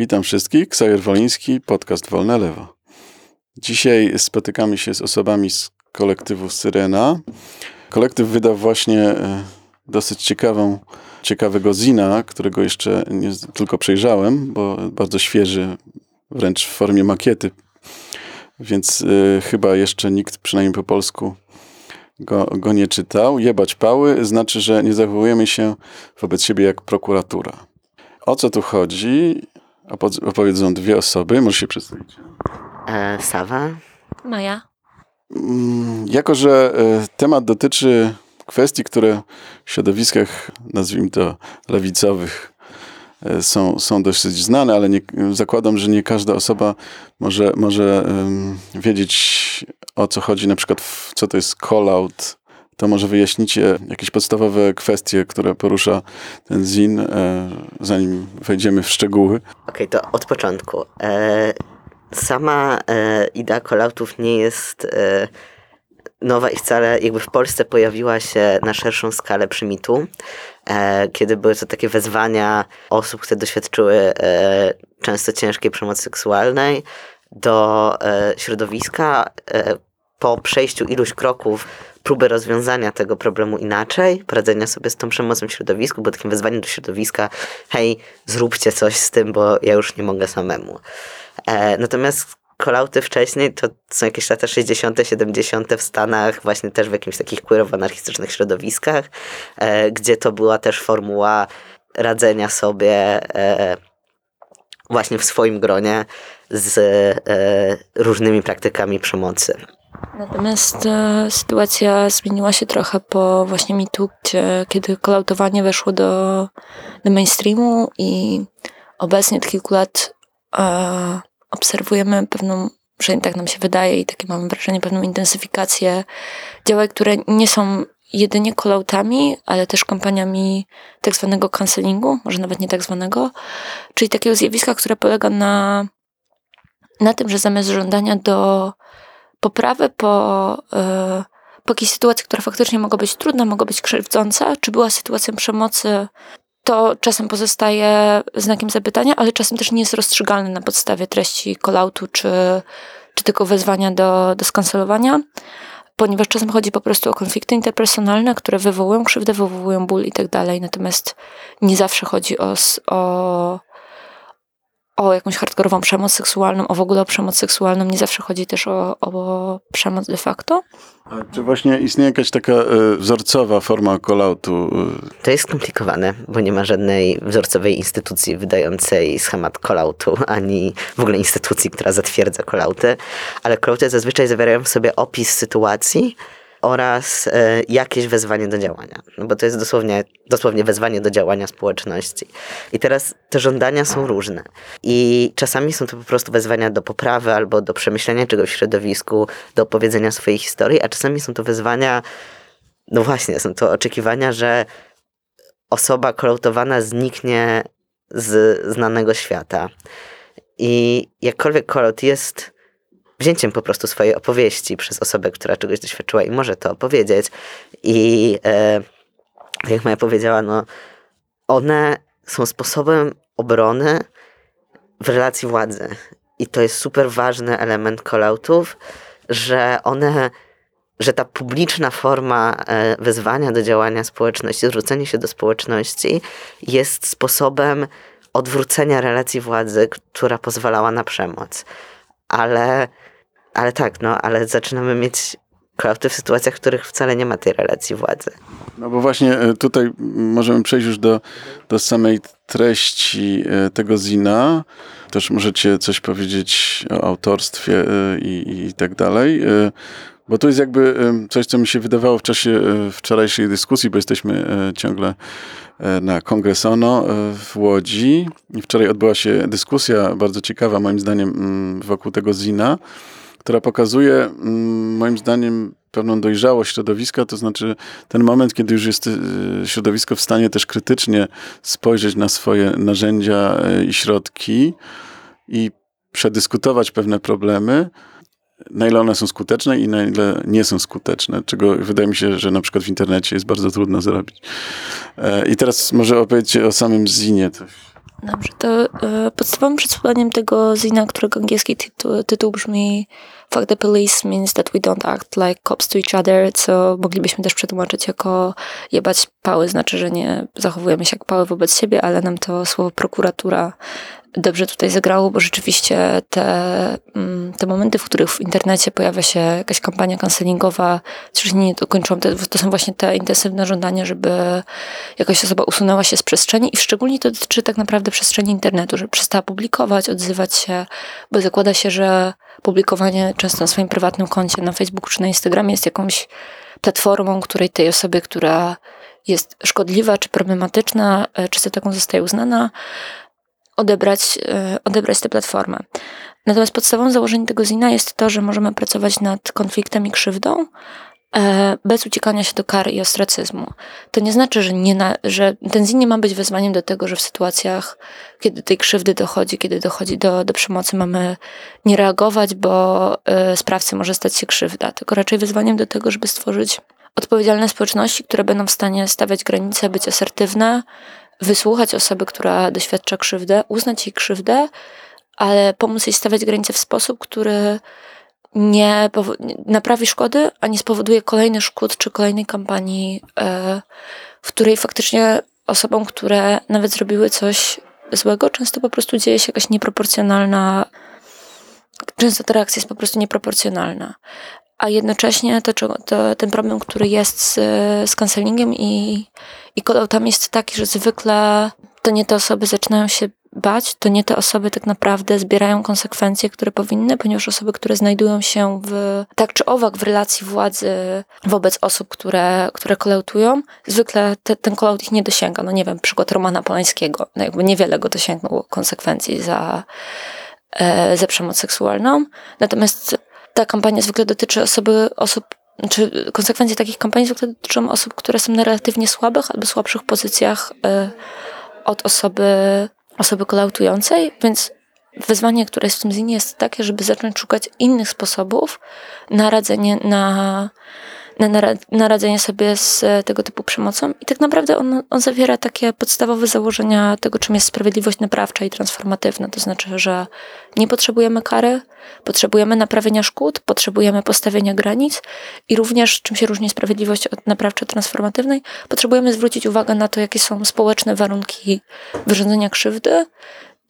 Witam wszystkich, Ksajer Woliński, podcast Wolne Lewo. Dzisiaj spotykamy się z osobami z kolektywu Syrena. Kolektyw wydał właśnie e, dosyć ciekawą, ciekawego zina, którego jeszcze nie tylko przejrzałem, bo bardzo świeży, wręcz w formie makiety, więc y, chyba jeszcze nikt, przynajmniej po polsku, go, go nie czytał. Jebać pały znaczy, że nie zachowujemy się wobec siebie jak prokuratura. O co tu chodzi? Opowiedzą dwie osoby. Może się przedstawić. E, Sawa. Maja. Mm, jako, że e, temat dotyczy kwestii, które w środowiskach, nazwijmy to lewicowych, e, są, są dosyć znane, ale nie, zakładam, że nie każda osoba może, może wiedzieć o co chodzi, na przykład w, co to jest call-out, to może wyjaśnicie jakieś podstawowe kwestie, które porusza ten zin, e, zanim wejdziemy w szczegóły. Okej, okay, to od początku. E, sama e, idea call-outów nie jest nowa i wcale jakby w Polsce pojawiła się na szerszą skalę przy mitu, e, kiedy były to takie wezwania osób, które doświadczyły e, często ciężkiej przemocy seksualnej do e, środowiska po przejściu iluś kroków próby rozwiązania tego problemu inaczej, poradzenia sobie z tą przemocą w środowisku, bo takim wezwaniem do środowiska, hej, zróbcie coś z tym, bo ja już nie mogę samemu. E, natomiast kolauty wcześniej to są jakieś lata 60., 70. w Stanach, właśnie też w jakimś takich queerowo-anarchistycznych środowiskach, e, gdzie to była też formuła radzenia sobie e, właśnie w swoim gronie z e, różnymi praktykami przemocy. Natomiast e, sytuacja zmieniła się trochę po właśnie mitu, gdzie, kiedy kolautowanie weszło do, do mainstreamu i obecnie od kilku lat e, obserwujemy pewną, że tak nam się wydaje i takie mamy wrażenie, pewną intensyfikację działań, które nie są jedynie kolautami, ale też kampaniami tak zwanego cancelingu, może nawet nie tak zwanego, czyli takiego zjawiska, które polega na, na tym, że zamiast żądania do poprawy po, yy, po jakiejś sytuacji, która faktycznie mogła być trudna, mogła być krzywdząca, czy była sytuacją przemocy, to czasem pozostaje znakiem zapytania, ale czasem też nie jest rozstrzygalny na podstawie treści kolautu, czy, czy tylko wezwania do, do skancelowania ponieważ czasem chodzi po prostu o konflikty interpersonalne, które wywołują krzywdę, wywołują ból i tak dalej. Natomiast nie zawsze chodzi o, o, o jakąś hardkorową przemoc seksualną, o w ogóle o przemoc seksualną. Nie zawsze chodzi też o, o przemoc de facto. A czy właśnie istnieje jakaś taka y, wzorcowa forma call-outu? To jest skomplikowane, bo nie ma żadnej wzorcowej instytucji wydającej schemat call-outu, ani w ogóle instytucji, która zatwierdza call-outy, ale call-outy zazwyczaj zawierają w sobie opis sytuacji, oraz e, jakieś wezwanie do działania. No bo to jest dosłownie, dosłownie wezwanie do działania społeczności. I teraz te żądania są różne. I czasami są to po prostu wezwania do poprawy albo do przemyślenia czegoś w środowisku, do opowiedzenia swojej historii, a czasami są to wezwania, no właśnie, są to oczekiwania, że osoba kolautowana zniknie z znanego świata. I jakkolwiek kolot jest wzięciem po prostu swojej opowieści przez osobę, która czegoś doświadczyła i może to opowiedzieć. I e, jak Maja powiedziała, no, one są sposobem obrony w relacji władzy. I to jest super ważny element call-outów, że one, że ta publiczna forma e, wezwania do działania społeczności, zwrócenie się do społeczności jest sposobem odwrócenia relacji władzy, która pozwalała na przemoc. Ale ale tak, no, ale zaczynamy mieć klauty w sytuacjach, w których wcale nie ma tej relacji władzy. No bo właśnie e, tutaj możemy przejść już do, do samej treści e, tego zina. Też możecie coś powiedzieć o autorstwie e, i, i tak dalej. Bo to jest jakby coś, co mi się wydawało w czasie wczorajszej dyskusji, bo jesteśmy ciągle na Kongres ONO w Łodzi. Wczoraj odbyła się dyskusja bardzo ciekawa, moim zdaniem, wokół tego zina która pokazuje mm, moim zdaniem pewną dojrzałość środowiska, to znaczy ten moment, kiedy już jest y, środowisko w stanie też krytycznie spojrzeć na swoje narzędzia y, i środki i przedyskutować pewne problemy, na ile one są skuteczne i na ile nie są skuteczne, czego wydaje mi się, że na przykład w internecie jest bardzo trudno zrobić. E, I teraz może opowiedzcie o samym Zinie. Dobrze, to e, podstawowym przesłaniem tego zina, którego angielski tytuł, tytuł brzmi Fuck the police means that we don't act like cops to each other, co moglibyśmy też przetłumaczyć jako jebać pały, znaczy, że nie zachowujemy się jak pały wobec siebie, ale nam to słowo prokuratura dobrze tutaj zagrało, bo rzeczywiście te, mm, te momenty, w których w internecie pojawia się jakaś kampania cancelingowa, coś nie dokończyłam, to, to są właśnie te intensywne żądania, żeby jakaś osoba usunęła się z przestrzeni i szczególnie to dotyczy tak naprawdę przestrzeni internetu, że przestała publikować, odzywać się, bo zakłada się, że publikowanie często na swoim prywatnym koncie na Facebooku czy na Instagramie jest jakąś platformą, której tej osoby, która jest szkodliwa czy problematyczna, e, czy za taką zostaje uznana, odebrać, e, odebrać tę platformę. Natomiast podstawowym założeniem tego zina jest to, że możemy pracować nad konfliktem i krzywdą e, bez uciekania się do kary i ostracyzmu. To nie znaczy, że, nie na, że ten zin nie ma być wezwaniem do tego, że w sytuacjach, kiedy tej krzywdy dochodzi, kiedy dochodzi do, do przemocy, mamy nie reagować, bo e, sprawcy może stać się krzywda, tylko raczej wezwaniem do tego, żeby stworzyć odpowiedzialne społeczności, które będą w stanie stawiać granice, być asertywne, wysłuchać osoby, która doświadcza krzywdę, uznać jej krzywdę, ale pomóc jej stawiać granice w sposób, który nie naprawi szkody, a nie spowoduje kolejnych szkód czy kolejnej kampanii, e, w której faktycznie osobom, które nawet zrobiły coś złego, często po prostu dzieje się jakaś nieproporcjonalna, często ta reakcja jest po prostu nieproporcjonalna. A jednocześnie to, to, ten problem, który jest z, z cancelingiem i, i call jest taki, że zwykle to nie te osoby zaczynają się bać, to nie te osoby tak naprawdę zbierają konsekwencje, które powinny, ponieważ osoby, które znajdują się w tak czy owak w relacji władzy wobec osób, które, które kolautują, zwykle te, ten kolaut ich nie dosięga. No nie wiem, przykład Romana Polańskiego, no jakby niewiele go dosięgnął konsekwencji za, e, za przemoc seksualną. Natomiast ta kampania zwykle dotyczy osoby, osób czy konsekwencje takich kampanii zwykle dotyczą osób, które są na relatywnie słabych albo słabszych pozycjach e, od osoby, osoby kolautującej, więc wyzwanie, które jest w tym zinie jest takie, żeby zacząć szukać innych sposobów na radzenie, na, na, na radzenie sobie z tego typu przemocą. I tak naprawdę on, on zawiera takie podstawowe założenia tego, czym jest sprawiedliwość naprawcza i transformatywna. To znaczy, że nie potrzebujemy kary, potrzebujemy naprawienia szkód, potrzebujemy postawienia granic i również, czym się różni sprawiedliwość od naprawczo transformatywnej, potrzebujemy zwrócić uwagę na to, jakie są społeczne warunki wyrządzenia krzywdy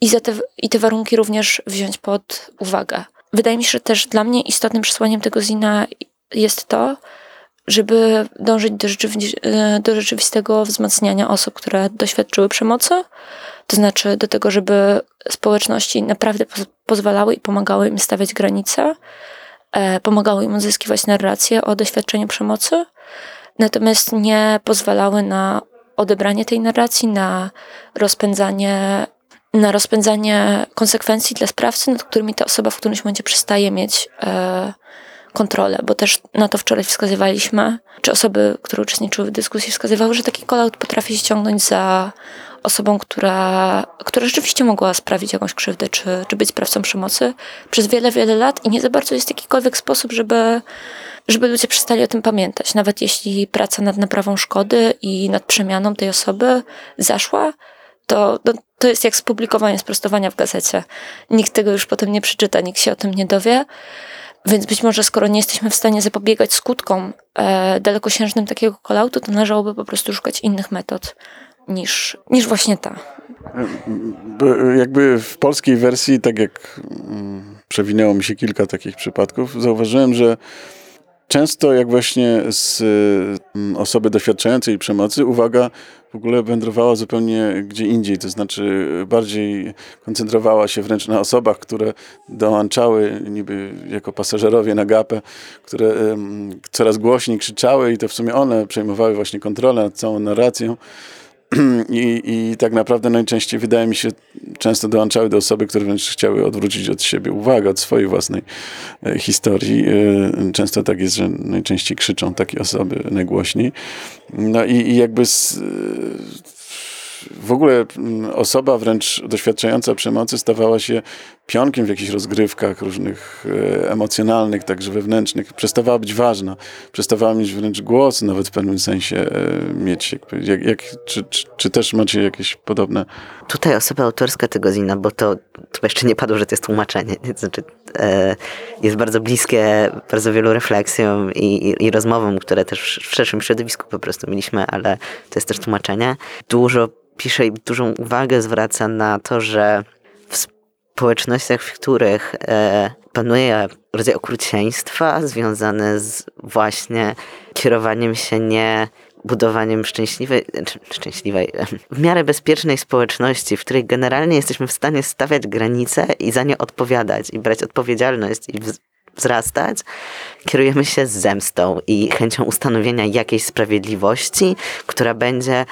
i, za te, i te warunki również wziąć pod uwagę. Wydaje mi się, że też dla mnie istotnym przesłaniem tego zina jest to, żeby dążyć do, rzeczywi e, do rzeczywistego wzmacniania osób, które doświadczyły przemocy, to znaczy do tego, żeby społeczności naprawdę pozwalały i pomagały im stawiać granice, e, pomagały im uzyskiwać narrację o doświadczeniu przemocy, natomiast nie pozwalały na odebranie tej narracji, na rozpędzanie, na rozpędzanie konsekwencji dla sprawcy, nad którymi ta osoba w którymś momencie przestaje mieć e, kontrolę, bo też na to wczoraj wskazywaliśmy, czy osoby, które uczestniczyły w dyskusji wskazywały, że taki call potrafi ściągnąć za osobą, która, która rzeczywiście mogła sprawić jakąś krzywdę, czy, czy być sprawcą przemocy przez wiele, wiele lat i nie za bardzo jest jakikolwiek sposób, żeby, żeby ludzie przestali o tym pamiętać. Nawet jeśli praca nad naprawą szkody i nad przemianą tej osoby zaszła, to, to, to jest jak spublikowanie sprostowania w gazecie. Nikt tego już potem nie przeczyta, nikt się o tym nie dowie. Więc być może, skoro nie jesteśmy w stanie zapobiegać skutkom e, dalekosiężnym takiego kolautu, to należałoby po prostu szukać innych metod niż, niż właśnie ta. Jakby w polskiej wersji, tak jak mm, przewinęło mi się kilka takich przypadków, zauważyłem, że często jak właśnie z mm, osoby doświadczającej przemocy uwaga w ogóle wędrowała zupełnie gdzie indziej, to znaczy bardziej koncentrowała się wręcz na osobach, które dołączały niby jako pasażerowie na gapę, które coraz głośniej krzyczały i to w sumie one przejmowały właśnie kontrolę nad całą narracją. I, I tak naprawdę najczęściej, wydaje mi się, często dołączały do osoby, które wręcz chciały odwrócić od siebie uwagę, od swojej własnej e, historii. E, często tak jest, że najczęściej krzyczą takie osoby najgłośniej. No i, i jakby z, w ogóle mm, osoba wręcz doświadczająca przemocy stawała się pionkiem w jakichś rozgrywkach różnych e, emocjonalnych, także wewnętrznych. Przestawała być ważna, przestawała mieć wręcz głos, nawet w pewnym sensie e, mieć. Jak, jak, czy, czy, czy też macie jakieś podobne? Tutaj osoba autorska tego zina, bo to, to jeszcze nie padło, że to jest tłumaczenie. nie? Znaczy, e, jest bardzo bliskie bardzo wielu refleksjom i, i, i rozmowom, które też w szerszym środowisku po prostu mieliśmy, ale to jest też tłumaczenie. Dużo pisze i dużą uwagę zwraca na to, że społecznościach, w których e, panuje rodzaj okrucieństwa związane z właśnie kierowaniem się nie budowaniem szczęśliwej, znaczy szczęśliwej, w miarę bezpiecznej społeczności, w której generalnie jesteśmy w stanie stawiać granice i za nie odpowiadać i brać odpowiedzialność i wz- wzrastać, kierujemy się zemstą i chęcią ustanowienia jakiejś sprawiedliwości, która będzie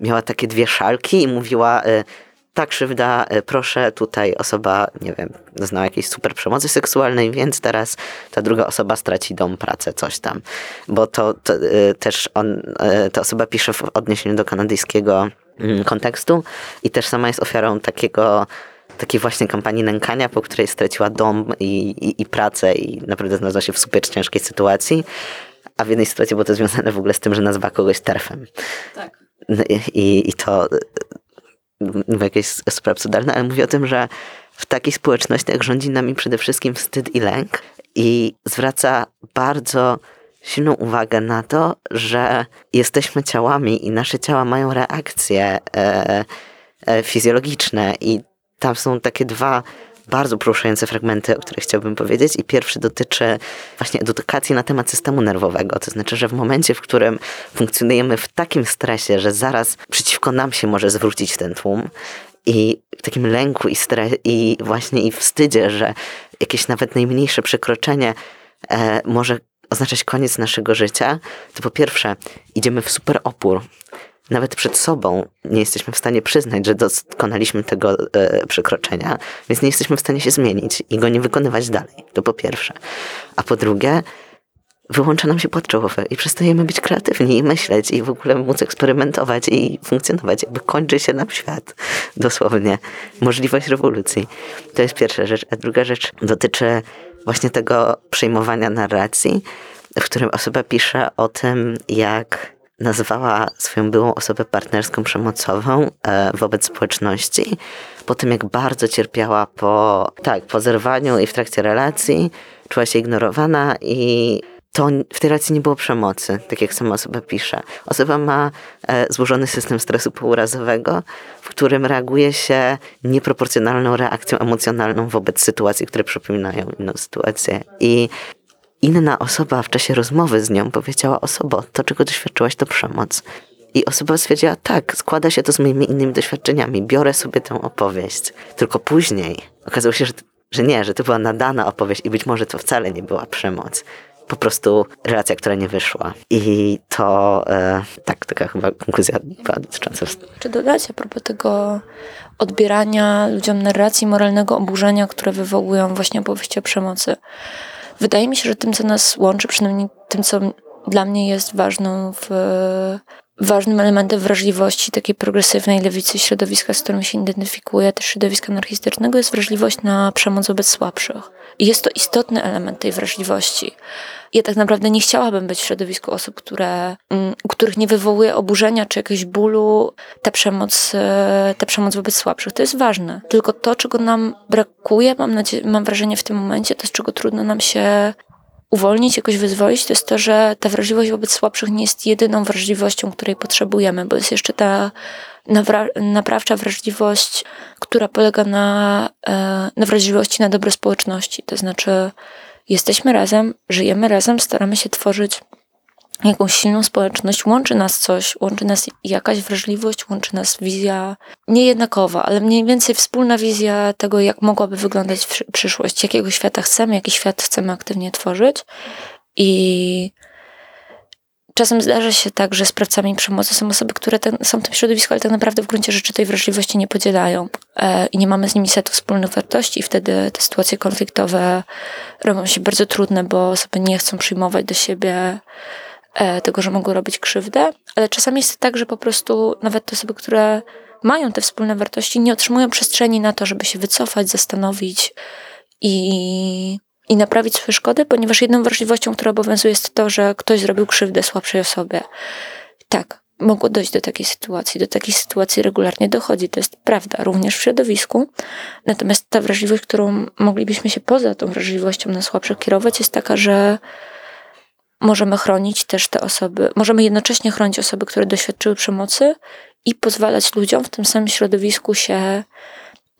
miała takie dwie szalki i mówiła y, ta krzywda, y, proszę, tutaj osoba, nie wiem, doznała jakiejś super przemocy seksualnej, więc teraz ta druga osoba straci dom, pracę, coś tam. Bo to, to y, też on, y, ta osoba pisze w odniesieniu do kanadyjskiego mm, kontekstu i też sama jest ofiarą takiego takiej właśnie kampanii nękania, po której straciła dom i, i, i pracę i naprawdę znalazła się w super ciężkiej sytuacji. A w jednej sytuacji było to związane w ogóle z tym, że nazwa kogoś terfem. Tak. I, i to mówię jakieś sprawy absurdalne, ale mówię o tym, że w takich społecznościach rządzi nami przede wszystkim wstyd i lęk i zwraca bardzo silną uwagę na to, że jesteśmy ciałami i nasze ciała mają reakcje e, e, fizjologiczne i tam są takie dwa bardzo poruszające fragmenty, o których chciałbym powiedzieć. I pierwszy dotyczy właśnie edukacji na temat systemu nerwowego. To znaczy, że w momencie, w którym funkcjonujemy w takim stresie, że zaraz przeciwko nam się może zwrócić ten tłum, i w takim lęku i, stre- i właśnie i wstydzie, że jakieś nawet najmniejsze przekroczenie e, może oznaczać koniec naszego życia, to po pierwsze idziemy w super opór. Nawet przed sobą nie jesteśmy w stanie przyznać, że dokonaliśmy tego e, przekroczenia, więc nie jesteśmy w stanie się zmienić i go nie wykonywać dalej. To po pierwsze. A po drugie, wyłącza nam się płat czołowy i przestajemy być kreatywni i myśleć i w ogóle móc eksperymentować i funkcjonować. Jakby kończy się nam świat. Dosłownie. Możliwość rewolucji. To jest pierwsza rzecz. A druga rzecz dotyczy właśnie tego przejmowania narracji, w którym osoba pisze o tym, jak nazwała swoją byłą osobę partnerską przemocową e, wobec społeczności, po tym jak bardzo cierpiała po, tak, po zerwaniu i w trakcie relacji, czuła się ignorowana i to w tej relacji nie było przemocy, tak jak sama osoba pisze. Osoba ma e, złożony system stresu pourazowego, w którym reaguje się nieproporcjonalną reakcją emocjonalną wobec sytuacji, które przypominają inną sytuację. I inna osoba w czasie rozmowy z nią powiedziała: Osobo, to czego doświadczyłaś, to przemoc. I osoba stwierdziła: Tak, składa się to z moimi innymi doświadczeniami, biorę sobie tę opowieść. Tylko później okazało się, że, że nie, że to była nadana opowieść i być może to wcale nie była przemoc po prostu relacja, która nie wyszła. I to e, tak, taka chyba konkluzja dotycząca. Czy dodać a propos tego odbierania ludziom narracji moralnego oburzenia, które wywołują właśnie opowieści o przemocy? Wydaje mi się, że tym, co nas łączy, przynajmniej tym, co dla mnie jest ważną w, ważnym elementem wrażliwości takiej progresywnej lewicy środowiska, z którym się identyfikuję, też środowiska anarchistycznego, jest wrażliwość na przemoc wobec słabszych. I jest to istotny element tej wrażliwości. Ja tak naprawdę nie chciałabym być w środowisku osób, które, u których nie wywołuje oburzenia czy jakiegoś bólu ta przemoc, ta przemoc wobec słabszych. To jest ważne. Tylko to, czego nam brakuje, mam, nadzieję, mam wrażenie w tym momencie, to z czego trudno nam się uwolnić, jakoś wyzwolić, to jest to, że ta wrażliwość wobec słabszych nie jest jedyną wrażliwością, której potrzebujemy, bo jest jeszcze ta naprawcza wrażliwość, która polega na, na wrażliwości na dobre społeczności. To znaczy, jesteśmy razem, żyjemy razem, staramy się tworzyć jakąś silną społeczność, łączy nas coś, łączy nas jakaś wrażliwość, łączy nas wizja niejednakowa, ale mniej więcej wspólna wizja tego, jak mogłaby wyglądać przyszłość, jakiego świata chcemy, jaki świat chcemy aktywnie tworzyć. I czasem zdarza się tak, że sprawcami przemocy są osoby, które ten, są w tym środowisku, ale tak naprawdę w gruncie rzeczy tej wrażliwości nie podzielają e, i nie mamy z nimi setu wspólnych wartości i wtedy te sytuacje konfliktowe robią się bardzo trudne, bo osoby nie chcą przyjmować do siebie tego, że mogą robić krzywdę, ale czasami jest tak, że po prostu nawet te osoby, które mają te wspólne wartości, nie otrzymują przestrzeni na to, żeby się wycofać, zastanowić i, i naprawić swoje szkody, ponieważ jedną wrażliwością, która obowiązuje, jest to, że ktoś zrobił krzywdę słabszej osobie. Tak, mogło dojść do takiej sytuacji. Do takiej sytuacji regularnie dochodzi. To jest prawda, również w środowisku. Natomiast ta wrażliwość, którą moglibyśmy się poza tą wrażliwością na słabszych kierować, jest taka, że możemy chronić też te osoby, możemy jednocześnie chronić osoby, które doświadczyły przemocy i pozwalać ludziom w tym samym środowisku się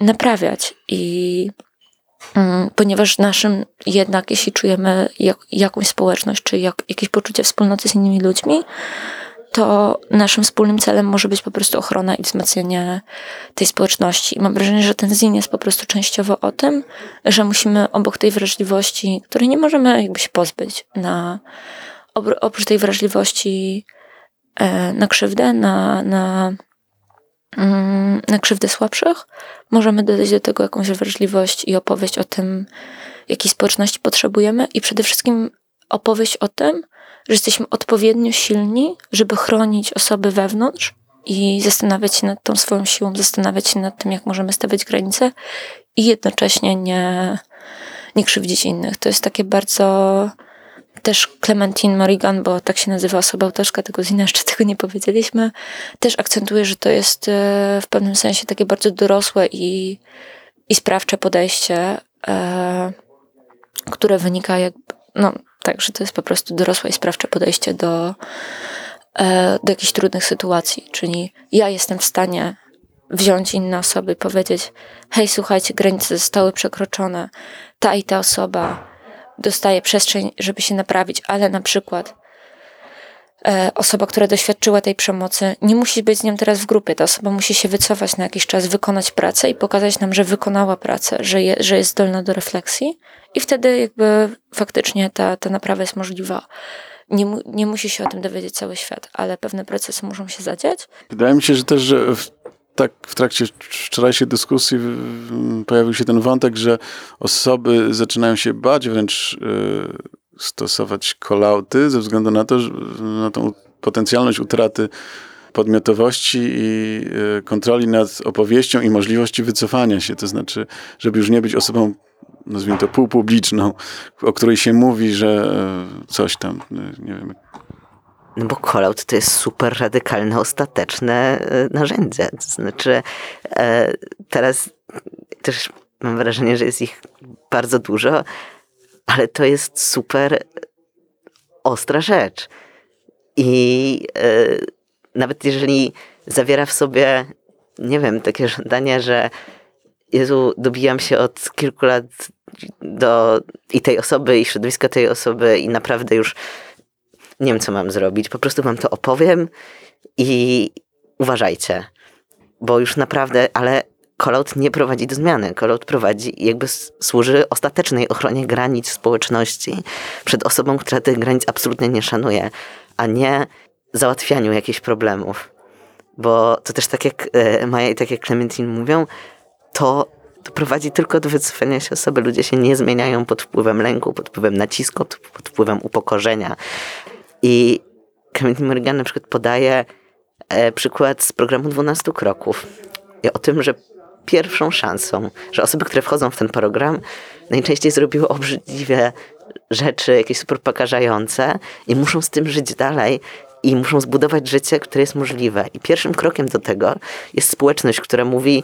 naprawiać. I mm, ponieważ naszym jednak, jeśli czujemy jak, jakąś społeczność, czy jak, jakieś poczucie wspólnoty z innymi ludźmi, to naszym wspólnym celem może być po prostu ochrona i wzmacnianie tej społeczności. I mam wrażenie, że ten zin jest po prostu częściowo o tym, że musimy obok tej wrażliwości, której nie możemy jakby się pozbyć, na, oprócz tej wrażliwości e, na krzywdę, na, na, mm, na krzywdę słabszych, możemy dodać do tego jakąś wrażliwość i opowieść o tym, jakiej społeczności potrzebujemy i przede wszystkim opowieść o tym, że jesteśmy odpowiednio silni, żeby chronić osoby wewnątrz i zastanawiać się nad tą swoją siłą, zastanawiać się nad tym, jak możemy stawiać granice i jednocześnie nie, nie krzywdzić innych. To jest takie bardzo też Clementine Morrigan, bo tak się nazywa osoba autorska tego zina, jeszcze tego nie powiedzieliśmy, też akcentuje, że to jest e, w pewnym sensie takie bardzo dorosłe i, i sprawcze podejście, e, które wynika jak, no, Także to jest po prostu dorosłe i sprawcze podejście do, e, do jakichś trudnych sytuacji. Czyli ja jestem w stanie wziąć inne osoby i powiedzieć: Hej, słuchajcie, granice zostały przekroczone, ta i ta osoba dostaje przestrzeń, żeby się naprawić, ale na przykład osoba, która doświadczyła tej przemocy, nie musi być z nią teraz w grupie. Ta osoba musi się wycofać na jakiś czas, wykonać pracę i pokazać nam, że wykonała pracę, że, je, że jest zdolna do refleksji. I wtedy jakby faktycznie ta, ta naprawa jest możliwa. Nie, mu, nie musi się o tym dowiedzieć cały świat, ale pewne procesy muszą się zadziać. Wydaje mi się, że też, że w, tak w trakcie wczorajszej dyskusji pojawił się ten wątek, że osoby zaczynają się bać wręcz y, stosować kolauty ze względu na to, że, na tą potencjalność utraty podmiotowości i y, kontroli nad opowieścią i możliwości wycofania się. To znaczy, żeby już nie być osobą nazwijmy to półpubliczną, o której się mówi, że e, coś tam, e, nie wiem. No bo call-out to jest super radykalne, ostateczne e, narzędzie. To znaczy, teraz też mam wrażenie, że jest ich bardzo dużo, ale to jest super ostra rzecz. I nawet jeżeli zawiera w sobie, nie wiem, takie żądanie, że Jezu, dobijam się od kilku lat do i tej osoby, i środowiska tej osoby, i naprawdę już nie wiem, co mam zrobić. Po prostu wam to opowiem i uważajcie, bo już naprawdę, ale Colout nie prowadzi do zmiany. Colout prowadzi, jakby służy ostatecznej ochronie granic społeczności przed osobą, która tych granic absolutnie nie szanuje, a nie załatwianiu jakichś problemów. Bo to też tak jak e, Maja i tak jak Clementine mówią, to, to prowadzi tylko do wycofania się osoby. Ludzie się nie zmieniają pod wpływem lęku, pod wpływem nacisku, pod wpływem upokorzenia. I Clementine Morgan na przykład podaje e, przykład z programu 12 kroków. I o tym, że pierwszą szansą, że osoby, które wchodzą w ten program, najczęściej zrobiły obrzydliwe rzeczy, jakieś super pokażające i muszą z tym żyć dalej i muszą zbudować życie, które jest możliwe. I pierwszym krokiem do tego jest społeczność, która mówi,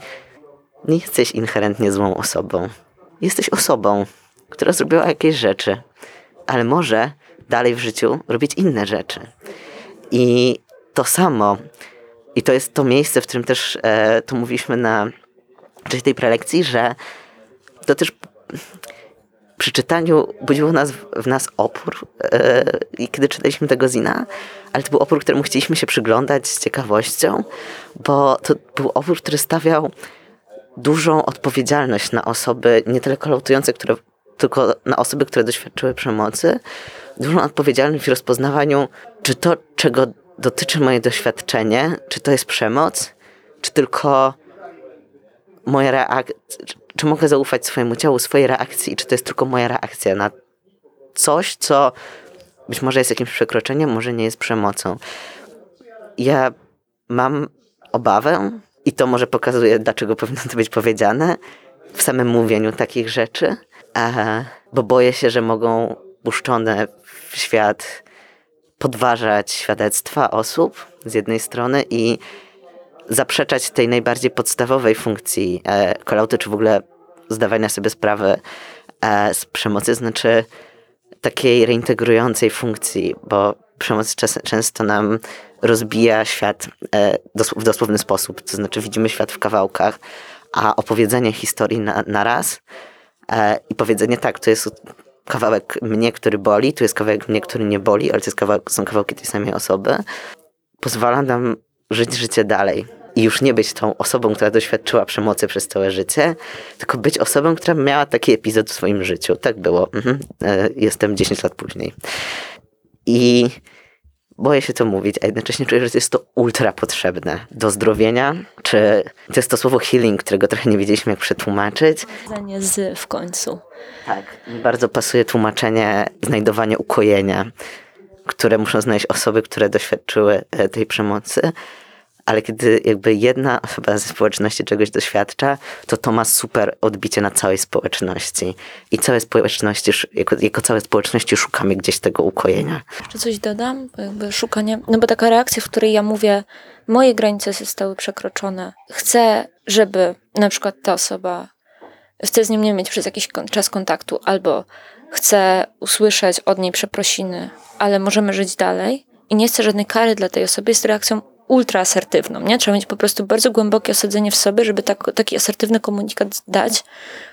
nie jesteś inherentnie złą osobą. Jesteś osobą, która zrobiła jakieś rzeczy, ale może dalej w życiu robić inne rzeczy. I to samo, i to jest to miejsce, w którym też e, to mówiliśmy na czasie tej prelekcji, że to też przy czytaniu budziło nas, w nas opór, i kiedy czytaliśmy tego Zina, ale to był opór, któremu chcieliśmy się przyglądać z ciekawością, bo to był opór, który stawiał dużą odpowiedzialność na osoby, nie tyle kolautujące, które, tylko na osoby, które doświadczyły przemocy, dużą odpowiedzialność w rozpoznawaniu, czy to, czego dotyczy moje doświadczenie, czy to jest przemoc, czy tylko moja reakcja, czy mogę zaufać swojemu ciału, swojej reakcji, czy to jest tylko moja reakcja na coś, co być może jest jakimś przekroczeniem, może nie jest przemocą. Ja mam obawę, I to może pokazuje, dlaczego powinno to być powiedziane w samym mówieniu takich rzeczy, e, bo boję się, że mogą puszczone w świat podważać świadectwa osób z jednej strony i zaprzeczać tej najbardziej podstawowej funkcji e, kolauty, czy w ogóle zdawania sobie sprawy e, z przemocy, znaczy takiej reintegrującej funkcji, bo przemoc czas, często nam rozbija świat e, w dosłowny sposób, to znaczy widzimy świat w kawałkach, a opowiedzenie historii na, na raz e, i powiedzenie tak, to jest kawałek mnie, który boli, tu jest kawałek mnie, który nie boli, ale to kawałek, są kawałki tej samej osoby, pozwala nam żyć życie dalej. I już nie być tą osobą, która doświadczyła przemocy przez całe życie, tylko być osobą, która miała taki epizod w swoim życiu. Tak było. Mhm. E, jestem 10 lat później. I boję się to mówić, a jednocześnie czuję, że to jest to ultra potrzebne do zdrowienia, czy to jest to słowo healing, którego trochę nie wiedzieliśmy jak przetłumaczyć. Zdanie z w końcu. Tak, bardzo pasuje tłumaczenie znajdowanie ukojenia, które muszą znaleźć osoby, które doświadczyły e, tej przemocy, ale kiedy jakby jedna osoba ze społeczności czegoś doświadcza, to to ma super odbicie na całej społeczności. I całe społeczności, jako, jako całe społeczności szukamy gdzieś tego ukojenia. Jeszcze coś dodam? Bo jakby szukanie, no bo taka reakcja, w której ja mówię, moje granice zostały przekroczone. Chcę, żeby na przykład ta osoba, chcę z nim nie mieć przez jakiś czas kontaktu, albo chcę usłyszeć od niej przeprosiny, ale możemy żyć dalej i nie chcę żadnej kary dla tej osoby, jest reakcją ultra asertywną, nie? Trzeba mieć po prostu bardzo głębokie osadzenie w sobie, żeby tak, taki asertywny komunikat dać,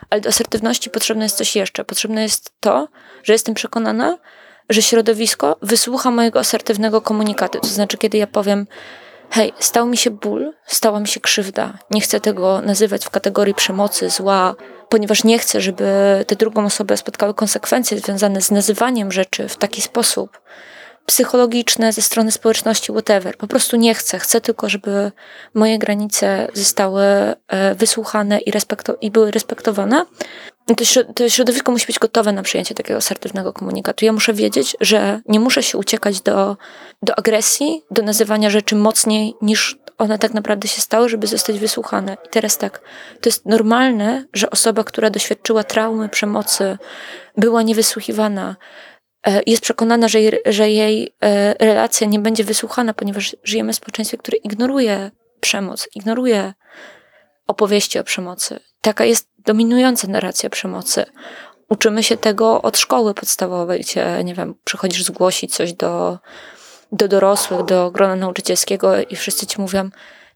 ale do asertywności potrzebne jest coś jeszcze. Potrzebne jest to, że jestem przekonana, że środowisko wysłucha mojego asertywnego komunikatu. To znaczy, kiedy ja powiem, hej, stał mi się ból, stała mi się krzywda, nie chcę tego nazywać w kategorii przemocy, zła, ponieważ nie chcę, żeby tę drugą osobę spotkały konsekwencje związane z nazywaniem rzeczy w taki sposób, psychologiczne ze strony społeczności, whatever. Po prostu nie chcę. Chcę tylko, żeby moje granice zostały e, wysłuchane i, respekto- i były respektowane. To, to środowisko musi być gotowe na przyjęcie takiego asertywnego komunikatu. Ja muszę wiedzieć, że nie muszę się uciekać do, do agresji, do nazywania rzeczy mocniej niż one tak naprawdę się stały, żeby zostać wysłuchane. I teraz tak, to jest normalne, że osoba, która doświadczyła traumy, przemocy, była niewysłuchiwana, jest przekonana, że jej, że jej e, relacja nie będzie wysłuchana, ponieważ żyjemy w społeczeństwie, które ignoruje przemoc, ignoruje opowieści o przemocy. Taka jest dominująca narracja przemocy. Uczymy się tego od szkoły podstawowej, gdzie, nie wiem, przychodzisz zgłosić coś do, do dorosłych, do grona nauczycielskiego i wszyscy ci mówią,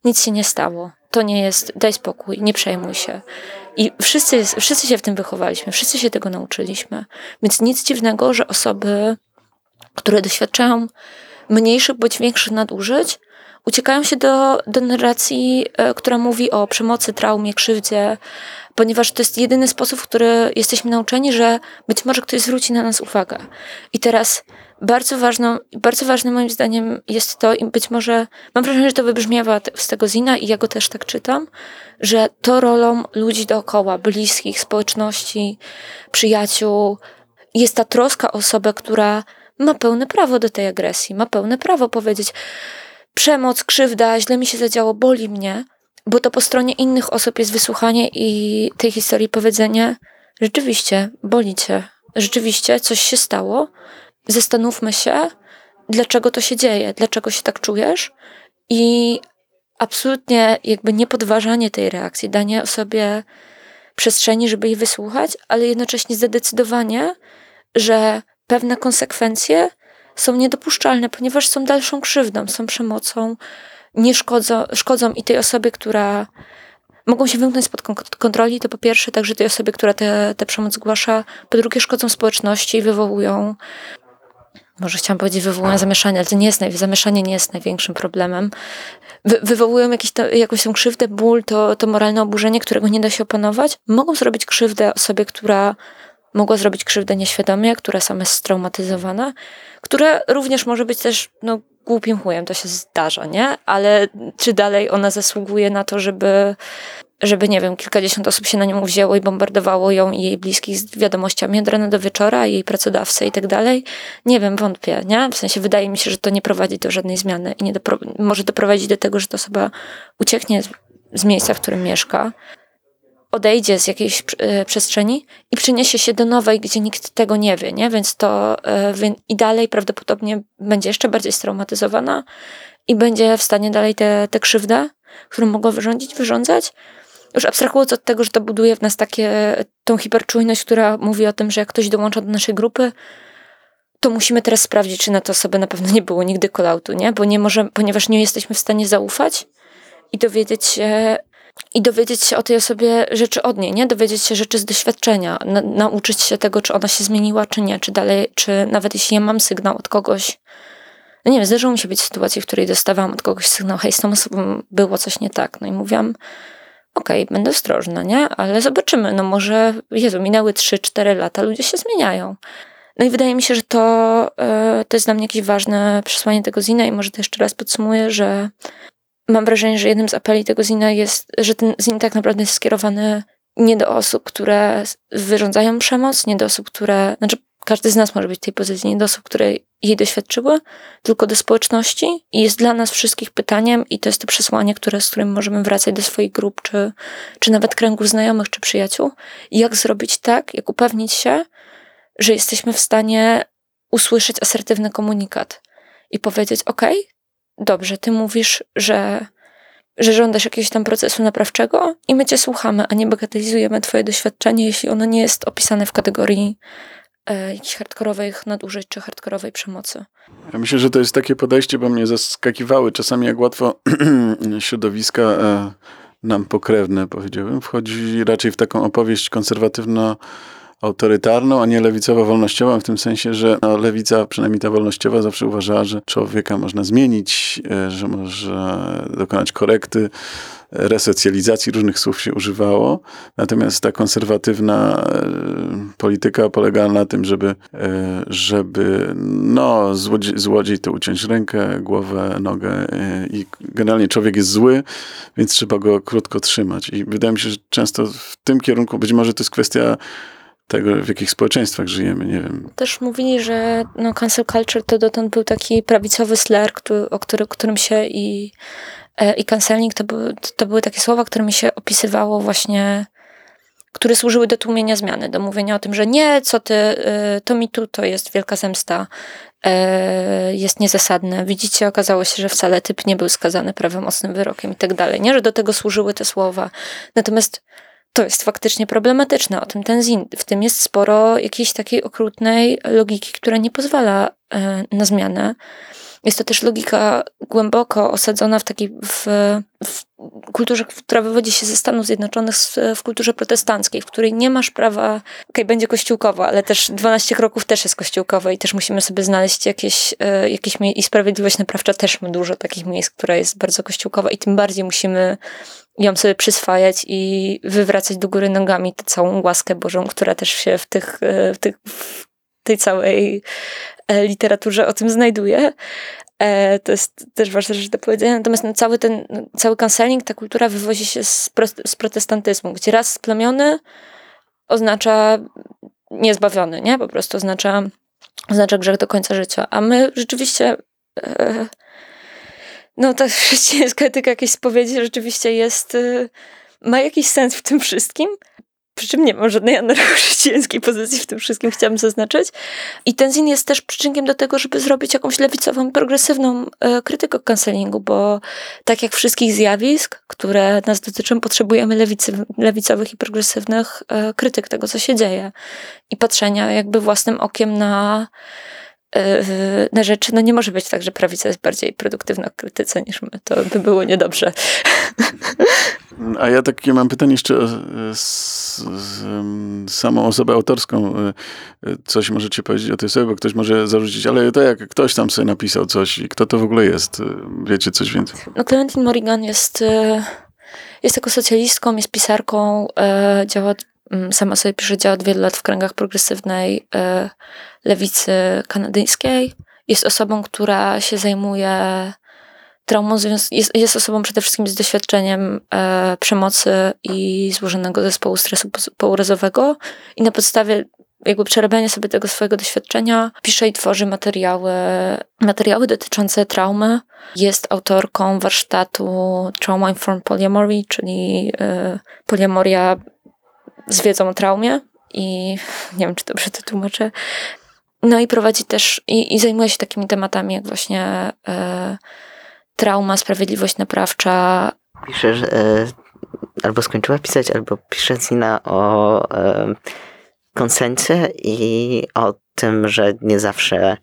nic się nie stało, to nie jest, daj spokój, nie przejmuj się. I wszyscy, wszyscy się w tym wychowaliśmy, wszyscy się tego nauczyliśmy. Więc nic dziwnego, że osoby, które doświadczają mniejszych bądź większych nadużyć, uciekają się do, do narracji, e, która mówi o przemocy, traumie, krzywdzie, ponieważ to jest jedyny sposób, w który jesteśmy nauczeni, że być może ktoś zwróci na nas uwagę. I teraz bardzo ważną, bardzo ważnym moim zdaniem jest to, i być może, mam wrażenie, że to wybrzmiewa z tego zina i ja go też tak czytam, że to rolą ludzi dookoła, bliskich, społeczności, przyjaciół, jest ta troska o osobę, która ma pełne prawo do tej agresji, ma pełne prawo powiedzieć przemoc, krzywda, źle mi się zadziało, boli mnie, bo to po stronie innych osób jest wysłuchanie i tej historii powiedzenie rzeczywiście, boli cię, rzeczywiście coś się stało, zastanówmy się, dlaczego to się dzieje, dlaczego się tak czujesz? I absolutnie jakby nie podważanie tej reakcji, danie sobie przestrzeni, żeby jej wysłuchać, ale jednocześnie zadecydowanie, że pewne konsekwencje są niedopuszczalne, ponieważ są dalszą krzywdą, są przemocą, nie szkodzą, szkodzą i tej osobie, która mogą się wymknąć spod kontroli, to po pierwsze także tej osobie, która tę przemoc zgłasza, po drugie szkodzą społeczności i wywołują może chciałam powiedzieć, wywołują zamieszanie, ale to nie jest, zamieszanie nie jest największym problemem. Wy, wywołują jakieś to, jakąś tą krzywdę, ból, to, to moralne oburzenie, którego nie da się opanować. Mogą zrobić krzywdę osobie, która mogła zrobić krzywdę nieświadomie, która sama jest straumatyzowana, która również może być też no, głupim chujem, to się zdarza, nie? Ale czy dalej ona zasługuje na to, żeby żeby, nie wiem, kilkadziesiąt osób się na nią wzięło i bombardowało ją i jej bliskich z wiadomościami od rana do wieczora, jej pracodawcę i tak dalej. Nie wiem, wątpię, nie? W sensie wydaje mi się, że to nie prowadzi do żadnej zmiany i nie dopro może doprowadzić do tego, że ta osoba ucieknie z miejsca, w którym mieszka, odejdzie z jakiejś e, przestrzeni i przyniesie się do nowej, gdzie nikt tego nie wie, nie? Więc to e, i dalej prawdopodobnie będzie jeszcze bardziej straumatyzowana i będzie w stanie dalej tę krzywdę, którą mogła wyrządzić, wyrządzać. Już abstrahując od tego, że to buduje w nas takie, tą hiperczujność, która mówi o tym, że jak ktoś dołącza do naszej grupy, to musimy teraz sprawdzić, czy na to osoby na pewno nie było nigdy kolautu, nie? Bo nie możemy, ponieważ nie jesteśmy w stanie zaufać i dowiedzieć się, i dowiedzieć się o tej osobie rzeczy od niej, nie? Dowiedzieć się rzeczy z doświadczenia, na, nauczyć się tego, czy ona się zmieniła, czy nie, czy dalej, czy nawet jeśli ja mam sygnał od kogoś, no nie wiem, zdarzyło mi się być w sytuacji, w której dostawałam od kogoś sygnał, hej, z tą osobą było coś nie tak, no i mówiłam, okej, okay, będę ostrożna, nie? Ale zobaczymy, no może, Jezu, minęły 3-4 lata, ludzie się zmieniają. No i wydaje mi się, że to, e, to jest dla mnie jakieś ważne przesłanie tego zina i może to jeszcze raz podsumuję, że mam wrażenie, że jednym z apeli tego zina jest, że ten zin tak naprawdę jest skierowany nie do osób, które wyrządzają przemoc, nie do osób, które, znaczy każdy z nas może być w tej pozycji, nie do osób, które jej doświadczyły, tylko do społeczności i jest dla nas wszystkich pytaniem i to jest to przesłanie, które, z którym możemy wracać do swoich grup, czy, czy nawet kręgu znajomych, czy przyjaciół. Jak zrobić tak, jak upewnić się, że jesteśmy w stanie usłyszeć asertywny komunikat i powiedzieć: OK, dobrze, ty mówisz, że, że żądasz jakiegoś tam procesu naprawczego i my cię słuchamy, a nie bagatelizujemy twoje doświadczenie, jeśli ono nie jest opisane w kategorii e, jakichś hardkorowych nadużyć czy hardkorowej przemocy. Ja myślę, że to jest takie podejście, bo mnie zaskakiwały czasami, jak łatwo środowiska e, nam pokrewne, powiedziałbym, wchodzi raczej w taką opowieść konserwatywno autorytarną, a nie lewicowo-wolnościową, w tym sensie, że no, lewica, przynajmniej ta wolnościowa, zawsze uważała, że człowieka można zmienić, e, że można dokonać korekty, resocjalizacji, różnych słów się używało. Natomiast ta konserwatywna e, polityka polegała na tym, żeby, e, żeby no, złodziej, złodziej to uciąć rękę, głowę, nogę i generalnie człowiek jest zły, więc trzeba go krótko trzymać. I wydaje mi się, że często w tym kierunku, być może to jest kwestia tego, w jakich społeczeństwach żyjemy, nie wiem. Też mówili, że no, cancel culture to dotąd był taki prawicowy sler, który, o który, którym się i, e, i canceling to były, to były takie słowa, którymi się opisywało właśnie które służyły do tłumienia zmiany, do mówienia o tym, że nie, co ty, e, to mi tu, to jest wielka zemsta, e, jest niezasadne. Widzicie, okazało się, że wcale typ nie był skazany prawomocnym wyrokiem i tak dalej, nie, że do tego służyły te słowa. Natomiast to jest faktycznie problematyczne. O tym ten zin. W tym jest sporo jakiejś takiej okrutnej logiki, która nie pozwala e, na zmianę. Jest to też logika głęboko osadzona w takiej w, w kulturze, która wywodzi się ze Stanów Zjednoczonych, w kulturze protestanckiej, w której nie masz prawa, okej, okay, będzie kościółkowo, ale też 12 kroków też jest kościółkowe i też musimy sobie znaleźć jakieś, e, jakieś i sprawiedliwość naprawcza też ma dużo takich miejsc, która jest bardzo kościółkowa i tym bardziej musimy ją sobie przyswajać i wywracać do góry nogami tę całą łaskę Bożą, która też się w, tych, e, w, tych, w tej całej e, literaturze o tym znajduje. E, to jest też ważne rzecz do powiedzenia. Natomiast no, cały ten, no, cały canceling, ta kultura wywozi się z, z protestantyzmu, gdzie raz splamiony oznacza niezbawiony, nie? Po prostu oznacza, oznacza grzech do końca życia. A my rzeczywiście e, no ta chrześcijańska etyka jakiejś spowiedzi rzeczywiście jest, ma jakiś sens w tym wszystkim. Przy czym nie mam żadnej anarcho-chrześcijańskiej pozycji w tym wszystkim, chciałam zaznaczyć. I Tenzin jest też przyczynkiem do tego, żeby zrobić jakąś lewicową, progresywną e, krytykę cancelingu, bo tak jak wszystkich zjawisk, które nas dotyczą, potrzebujemy lewicy, lewicowych i progresywnych e, krytyk tego, co się dzieje. I patrzenia jakby własnym okiem na na rzeczy, no nie może być tak, że prawica jest bardziej produktywna w krytyce niż my. To by było niedobrze. A ja takie mam pytanie jeszcze o samą osobę autorską. Yy, coś możecie powiedzieć o tej osobie, bo ktoś może zarzucić, ale to jak ktoś tam sobie napisał coś i kto to w ogóle jest? Wiecie coś więcej? No Clementine Morrigan jest, jest jako socjalistką, jest pisarką, działa sama sobie pisze, działa od wielu lat w kręgach progresywnej e, lewicy kanadyjskiej. Jest osobą, która się zajmuje traumą, jest, jest osobą przede wszystkim z doświadczeniem e, przemocy i złożonego zespołu stresu pourazowego i na podstawie jakby przerabianie sobie tego swojego doświadczenia, pisze i tworzy materiały, materiały dotyczące traumy. Jest autorką warsztatu Trauma Informed Polyamory, czyli y, poliamoria z wiedzą o traumie i nie wiem, czy dobrze to tłumaczę. No i prowadzi też, i, i zajmuje się takimi tematami jak właśnie y, trauma, sprawiedliwość naprawcza. Pisze, że e, albo skończyła pisać, albo pisze Zina o e, konsencie i o tym, że nie zawsze,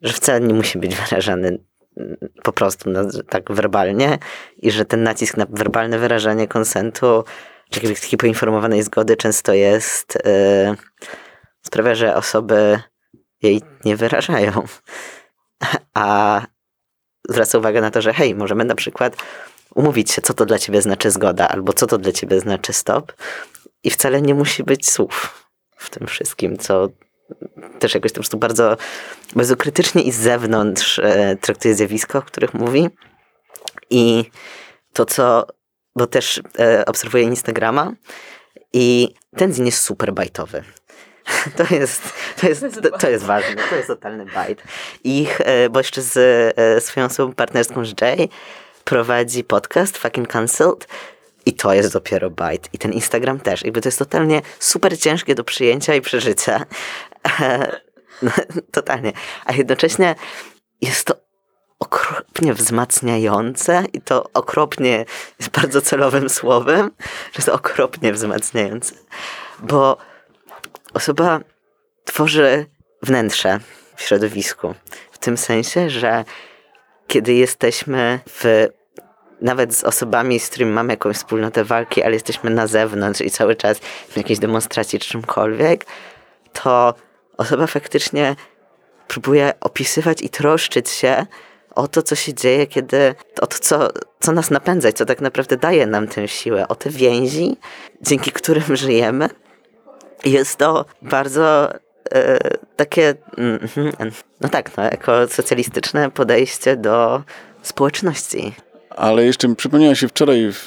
że wcale nie musi być wyrażany mm, po prostu no, tak werbalnie i że ten nacisk na werbalne wyrażanie konsentu, takiej- poinformowanej zgody często jest, e, sprawia, że osoby jej nie wyrażają. A zwraca uwagę na to, że hej, możemy na przykład umówić się, co to dla ciebie znaczy zgoda, albo co to dla ciebie znaczy stop. I wcale nie musi być słów w tym wszystkim, co też jakoś po prostu bardzo, bardzo krytycznie i z zewnątrz e, traktuje zjawisko, o których mówi. I to, co, bo też e, obserwuję Instagrama i ten zin jest super bajtowy. To jest, to jest, to, to jest ważne, to jest totalny bajt. Ich, e, bo jeszcze z e, swoją osobą partnerską, z Jay, prowadzi podcast Fucking Cancelled i to jest dopiero bajt. I ten Instagram też. Jakby to jest totalnie super ciężkie do przyjęcia i przeżycia. E, no, totalnie. A jednocześnie jest to okropnie wzmacniające i to okropnie jest bardzo celowym słowem, że jest okropnie wzmacniające, bo osoba tworzy wnętrze w środowisku. W tym sensie, że kiedy jesteśmy w, nawet z osobami, z którymi mamy jakąś wspólnotę walki, ale jesteśmy na zewnątrz i cały czas w jakiejś demonstracji czy czymkolwiek, to osoba faktycznie próbuje opisywać i troszczyć się o to, co się dzieje, kiedy, o to, co, co nas napędza i co tak naprawdę daje nam tę siłę, o te więzi, dzięki którym żyjemy. Jest to bardzo e, takie, mhm, no tak, no, jako socjalistyczne podejście do społeczności. Ale jeszcze przypomniałem się wczoraj w,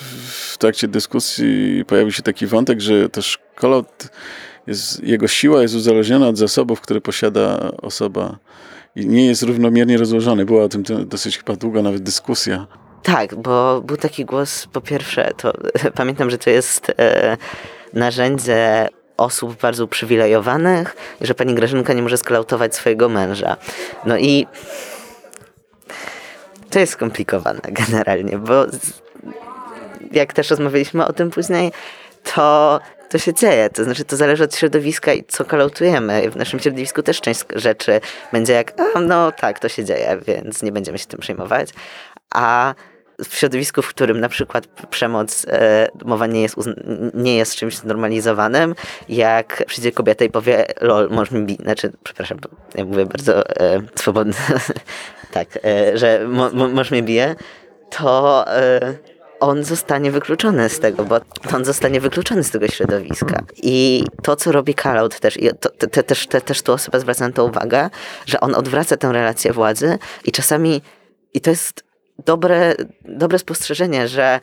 w trakcie dyskusji pojawił się taki wątek, że też kolot jest, jego siła jest uzależniona od zasobów, które posiada osoba nie jest równomiernie rozłożony. Była o tym dosyć chyba długa nawet dyskusja. Tak, bo był taki głos, po pierwsze, to pamiętam, że to jest e, narzędzie osób bardzo uprzywilejowanych, że pani Grażynka nie może sklautować swojego męża. No i to jest skomplikowane generalnie, bo jak też rozmawialiśmy o tym później, to to się dzieje. To znaczy, to zależy od środowiska i co kalautujemy. W naszym środowisku też część rzeczy będzie jak, a no tak, to się dzieje, więc nie będziemy się tym przejmować. A w środowisku, w którym na przykład przemoc e, mowa nie jest, nie jest czymś normalizowanym, jak przyjdzie kobieta i powie, lol, mi bić, znaczy, przepraszam, ja mówię bardzo e, swobodnie, tak, e, że mo, mo, możesz mnie bije, to e, on zostanie wykluczony z tego, bo on zostanie wykluczony z tego środowiska. I to, co robi Kalaut też, i to, te, te, też, te, też tu osoba zwraca na to uwagę, że on odwraca tę relację władzy i czasami, i to jest dobre, dobre spostrzeżenie, że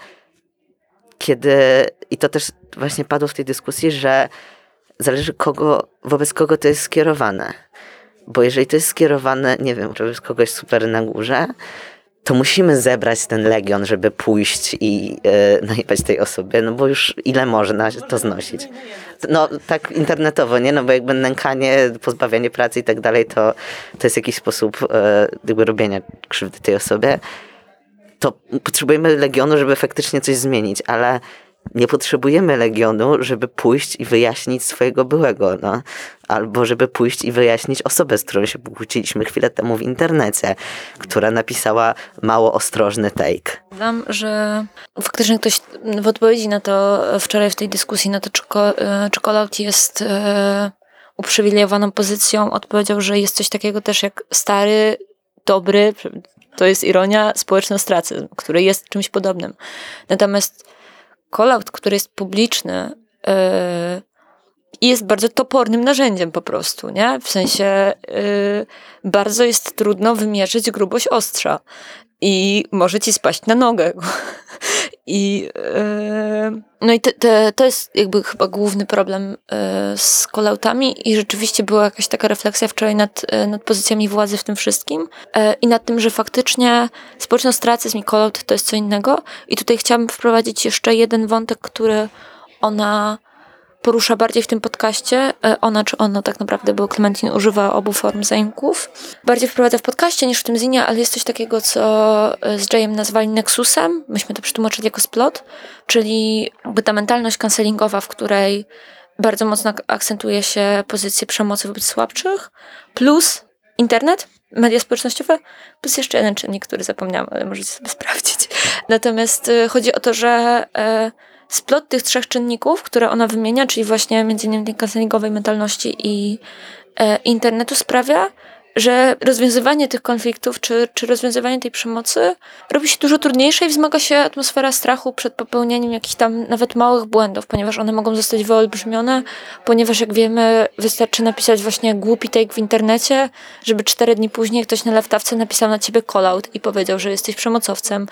kiedy, i to też właśnie padło w tej dyskusji, że zależy kogo, wobec kogo to jest skierowane. Bo jeżeli to jest skierowane, nie wiem, wobec kogoś super na górze, to musimy zebrać ten legion, żeby pójść i e, najebać tej osobie, no bo już ile można to znosić. No tak internetowo, nie? No bo jakby nękanie, pozbawianie pracy i tak dalej, to, to jest jakiś sposób e, jakby robienia krzywdy tej osobie. To potrzebujemy legionu, żeby faktycznie coś zmienić, ale nie potrzebujemy legionu, żeby pójść i wyjaśnić swojego byłego, no. Albo żeby pójść i wyjaśnić osobę, z którą się pokłóciliśmy chwilę temu w internecie, która napisała mało ostrożny take. Dam, że faktycznie ktoś w odpowiedzi na to wczoraj w tej dyskusji na to, czy, e, call-out jest e, uprzywilejowaną pozycją, odpowiedział, że jest coś takiego też jak stary, dobry, to jest ironia, społeczny ostracyzm, który jest czymś podobnym. Natomiast call-out, który jest publiczny, i jest bardzo topornym narzędziem po prostu, nie? W sensie y, bardzo jest trudno wymierzyć grubość ostrza i może ci spaść na nogę. I, yy, no i te, te, to jest jakby chyba główny problem yy, z kolautami i rzeczywiście była jakaś taka refleksja wczoraj nad, yy, nad pozycjami władzy w tym wszystkim yy, i nad tym, że faktycznie społeczno-stracyzm i kolaut to jest co innego. I tutaj chciałabym wprowadzić jeszcze jeden wątek, który ona porusza bardziej w tym podcaście, e, ona czy ono tak naprawdę, bo Clementin używa obu form zaimków, bardziej wprowadza w podcaście niż w tym zinie, ale jest coś takiego, co e, z Jayem nazwali Nexusem, myśmy to przetłumaczyli jako splot, czyli jakby ta mentalność cancelingowa, w której bardzo mocno akcentuje się pozycję przemocy wobec słabszych, plus internet, media społecznościowe, plus jeszcze jeden czynnik, który zapomniałam, ale możecie sobie sprawdzić. Natomiast e, chodzi o to, że splot tych trzech czynników, które ona wymienia, czyli właśnie innymi tej cancelingowej mentalności i e, internetu sprawia, że rozwiązywanie tych konfliktów, czy, czy rozwiązywanie tej przemocy robi się dużo trudniejsze i wzmaga się atmosfera strachu przed popełnieniem jakichś tam nawet małych błędów, ponieważ one mogą zostać wyolbrzymione, ponieważ jak wiemy, wystarczy napisać właśnie głupi take w internecie, żeby cztery dni później ktoś na lewtawce napisał na ciebie call out i powiedział, że jesteś przemocowcem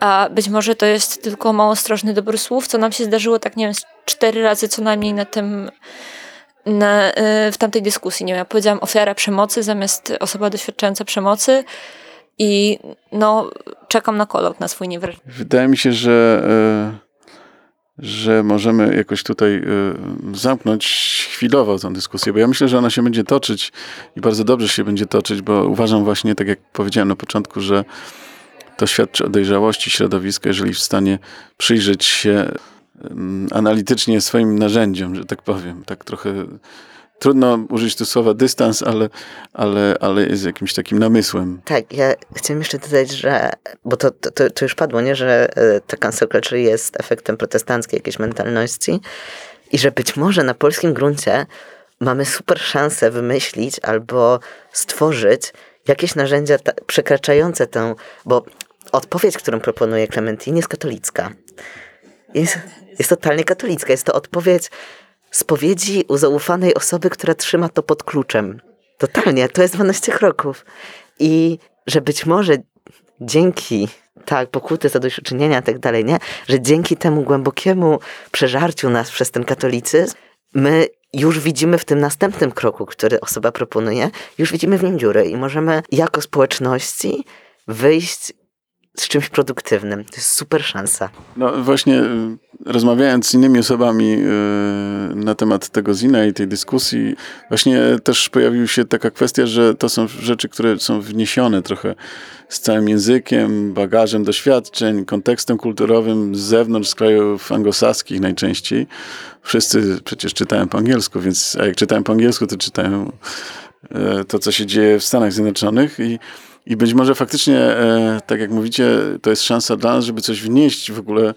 a być może to jest tylko mało ostrożny dobór słów, co nam się zdarzyło tak, nie wiem, cztery razy co najmniej na tym, na, y, w tamtej dyskusji. Nie wiem, ja powiedziałam ofiara przemocy zamiast osoba doświadczająca przemocy i no, czekam na kolot na swój niewrażliwy. Wydaje mi się, że, e, że możemy jakoś tutaj e, zamknąć chwilowo tę dyskusję, bo ja myślę, że ona się będzie toczyć i bardzo dobrze się będzie toczyć, bo uważam właśnie, tak jak powiedziałem na początku, że to świadczy o dojrzałości środowiska, jeżeli w stanie przyjrzeć się mm, analitycznie swoim narzędziom, że tak powiem. Tak trochę trudno użyć tu słowa dystans, ale, ale, ale jest jakimś takim namysłem. Tak, ja chciałem jeszcze dodać, że, bo to, to, to już padło, nie, że e, ta cancel culture jest efektem protestanckiej jakiejś mentalności i że być może na polskim gruncie mamy super szansę wymyślić albo stworzyć jakieś narzędzia ta, przekraczające tę, bo odpowiedź, którą proponuje Clementine, jest katolicka. Jest, jest totalnie katolicka. Jest to odpowiedź spowiedzi u zaufanej osoby, która trzyma to pod kluczem. Totalnie. To jest 12 kroków. I że być może dzięki tak, pokuty, zadośćuczynienia i tak dalej, nie? Że dzięki temu głębokiemu przeżarciu nas przez ten katolicyzm, my już widzimy w tym następnym kroku, który osoba proponuje, już widzimy w nim dziurę i możemy jako społeczności wyjść z czymś produktywnym. To jest super szansa. No właśnie, y, rozmawiając z innymi osobami y, na temat tego zina i tej dyskusji, właśnie też pojawiła się taka kwestia, że to są rzeczy, które są wniesione trochę z całym językiem, bagażem doświadczeń, kontekstem kulturowym z zewnątrz, z krajów anglosaskich najczęściej. Wszyscy przecież czytają po angielsku, więc a jak czytają po angielsku, to czytają y, to, co się dzieje w Stanach Zjednoczonych i i być może faktycznie, e, tak jak mówicie, to jest szansa dla nas, żeby coś wnieść w ogóle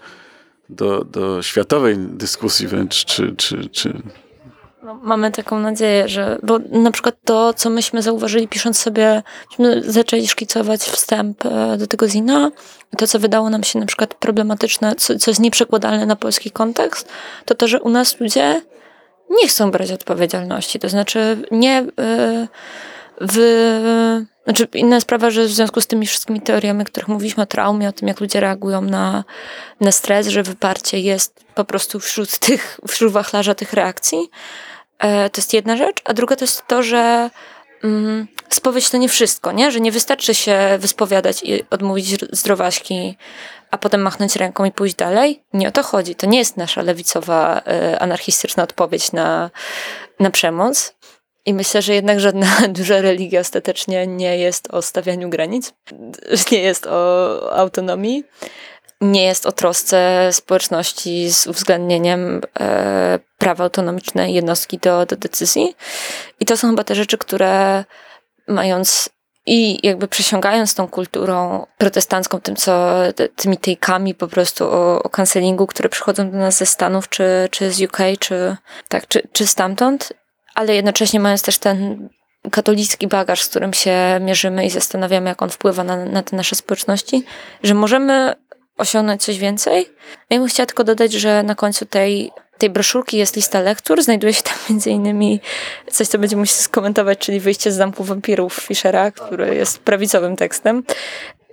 do, do światowej dyskusji wręcz, czy, czy, czy no, mamy taką nadzieję, że, bo na przykład to, co myśmy zauważyli pisząc sobie, myśmy zaczęli szkicować wstęp e, do tego zina, to, co wydało nam się na przykład problematyczne, co, co jest nieprzekładalne na polski kontekst, to to, że u nas ludzie nie chcą brać odpowiedzialności, to znaczy nie... Yy, w... Znaczy inna sprawa, że w związku z tymi wszystkimi teoriami, o których mówiliśmy, o traumie, o tym, jak ludzie reagują na, na stres, że wyparcie jest po prostu wśród tych, wśród wachlarza tych reakcji, e, to jest jedna rzecz. A druga to jest to, że mm, spowiedź to nie wszystko, nie? Że nie wystarczy się wyspowiadać i odmówić zdrowaśki, a potem machnąć ręką i pójść dalej. Nie o to chodzi. To nie jest nasza lewicowa, e, anarchistyczna odpowiedź na, na przemoc. I myślę, że jednak żadna duża religia ostatecznie nie jest o stawianiu granic, nie jest o autonomii, nie jest o trosce społeczności z uwzględnieniem e, prawa autonomicznej jednostki do, do decyzji. I to są chyba te rzeczy, które mając i jakby przesiągając tą kulturą protestancką, tym co, tymi tejkami po prostu o, o cancelingu, które przychodzą do nas ze Stanów, czy, czy z UK, czy, tak, czy, czy stamtąd, ale jednocześnie mając też ten katolicki bagaż, z którym się mierzymy i zastanawiamy, jak on wpływa na, na te nasze społeczności, że możemy osiągnąć coś więcej. Ja bym chciała tylko dodać, że na końcu tej, tej broszurki jest lista lektur. Znajduje się tam między innymi coś, co będziemy musieli skomentować, czyli wyjście z zamku wampirów Fischera, który jest prawicowym tekstem.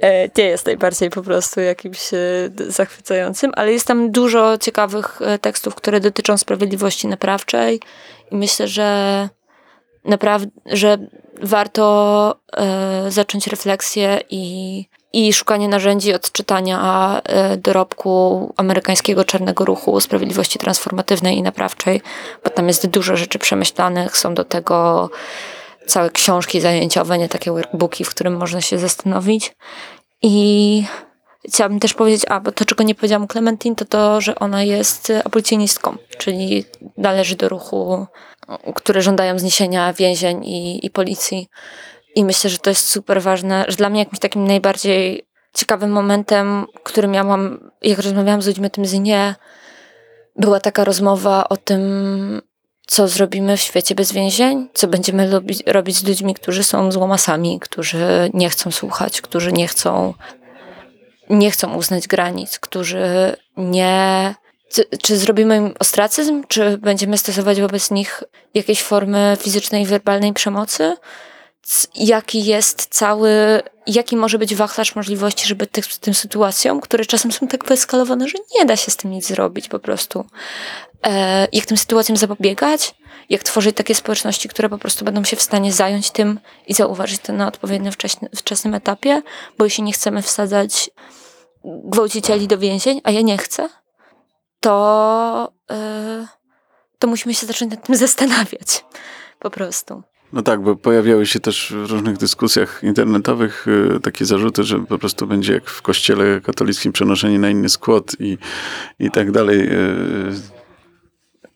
E, nie jest najbardziej po prostu jakimś e, zachwycającym, ale jest tam dużo ciekawych e, tekstów, które dotyczą sprawiedliwości naprawczej i myślę, że naprawdę, że warto zacząć refleksję i, i szukanie narzędzi odczytania e, dorobku amerykańskiego czarnego ruchu sprawiedliwości transformatywnej i naprawczej, bo tam jest dużo rzeczy przemyślanych, są do tego całe książki zajęciowe, nie takie workbooki, w którym można się zastanowić. I chciałabym też powiedzieć, a bo to czego nie powiedziałam o Clementine, to to, że ona jest abolicjonistką, czyli należy do ruchu, które żądają zniesienia więzień i, i policji. I myślę, że to jest super ważne, że dla mnie jakimś takim najbardziej ciekawym momentem, który miałam, jak rozmawiałam z ludźmi o tym zinie, była taka rozmowa o tym, co zrobimy w świecie bez więzień, co będziemy robić z ludźmi, którzy są złomasami, którzy nie chcą słuchać, którzy nie chcą, nie chcą uznać granic, którzy nie. Czy, czy zrobimy im ostracyzm, czy będziemy stosować wobec nich jakieś formy fizycznej werbalnej przemocy? Jaki jest cały, jaki może być wachlarz możliwości, żeby tych, tym sytuacjom, które czasem są tak wyeskalowane, że nie da się z tym nic zrobić po prostu jak tym sytuacjom zapobiegać, jak tworzyć takie społeczności, które po prostu będą się w stanie zająć tym i zauważyć to na odpowiednio wczesnym etapie, bo jeśli nie chcemy wsadzać gwałcicieli do więzień, a ja nie chcę, to, e, to musimy się zacząć nad tym zastanawiać. Po prostu. No tak, bo pojawiały się też w różnych dyskusjach internetowych y, takie zarzuty, że po prostu będzie jak w kościele katolickim przenoszenie na inny skład i, i tak dalej.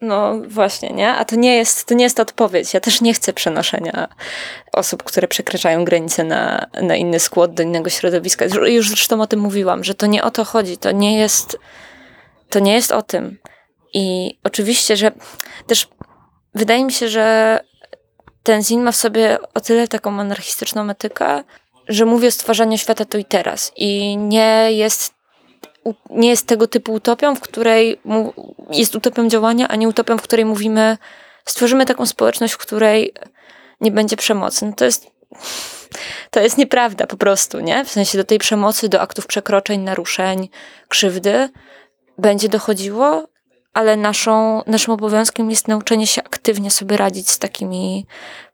No właśnie, nie? A to nie jest, to nie jest odpowiedź. Ja też nie chcę przenoszenia osób, które przekraczają granice na, na inny skład, do innego środowiska. Już- zresztą o tym mówiłam, że to nie o to chodzi. To nie jest, to nie jest o tym. I oczywiście, że też wydaje mi się, że ten zin ma w sobie o tyle taką anarchistyczną etykę, że mówi o stwarzaniu świata tu i teraz. I nie jest nie jest tego typu utopią, w której jest utopią działania, a nie utopią, w której mówimy, stworzymy taką społeczność, w której nie będzie przemocy. No to jest, to jest nieprawda po prostu, nie? W sensie do tej przemocy, do aktów przekroczeń, naruszeń, krzywdy będzie dochodziło, ale naszą, naszym obowiązkiem jest nauczenie się aktywnie sobie radzić z takimi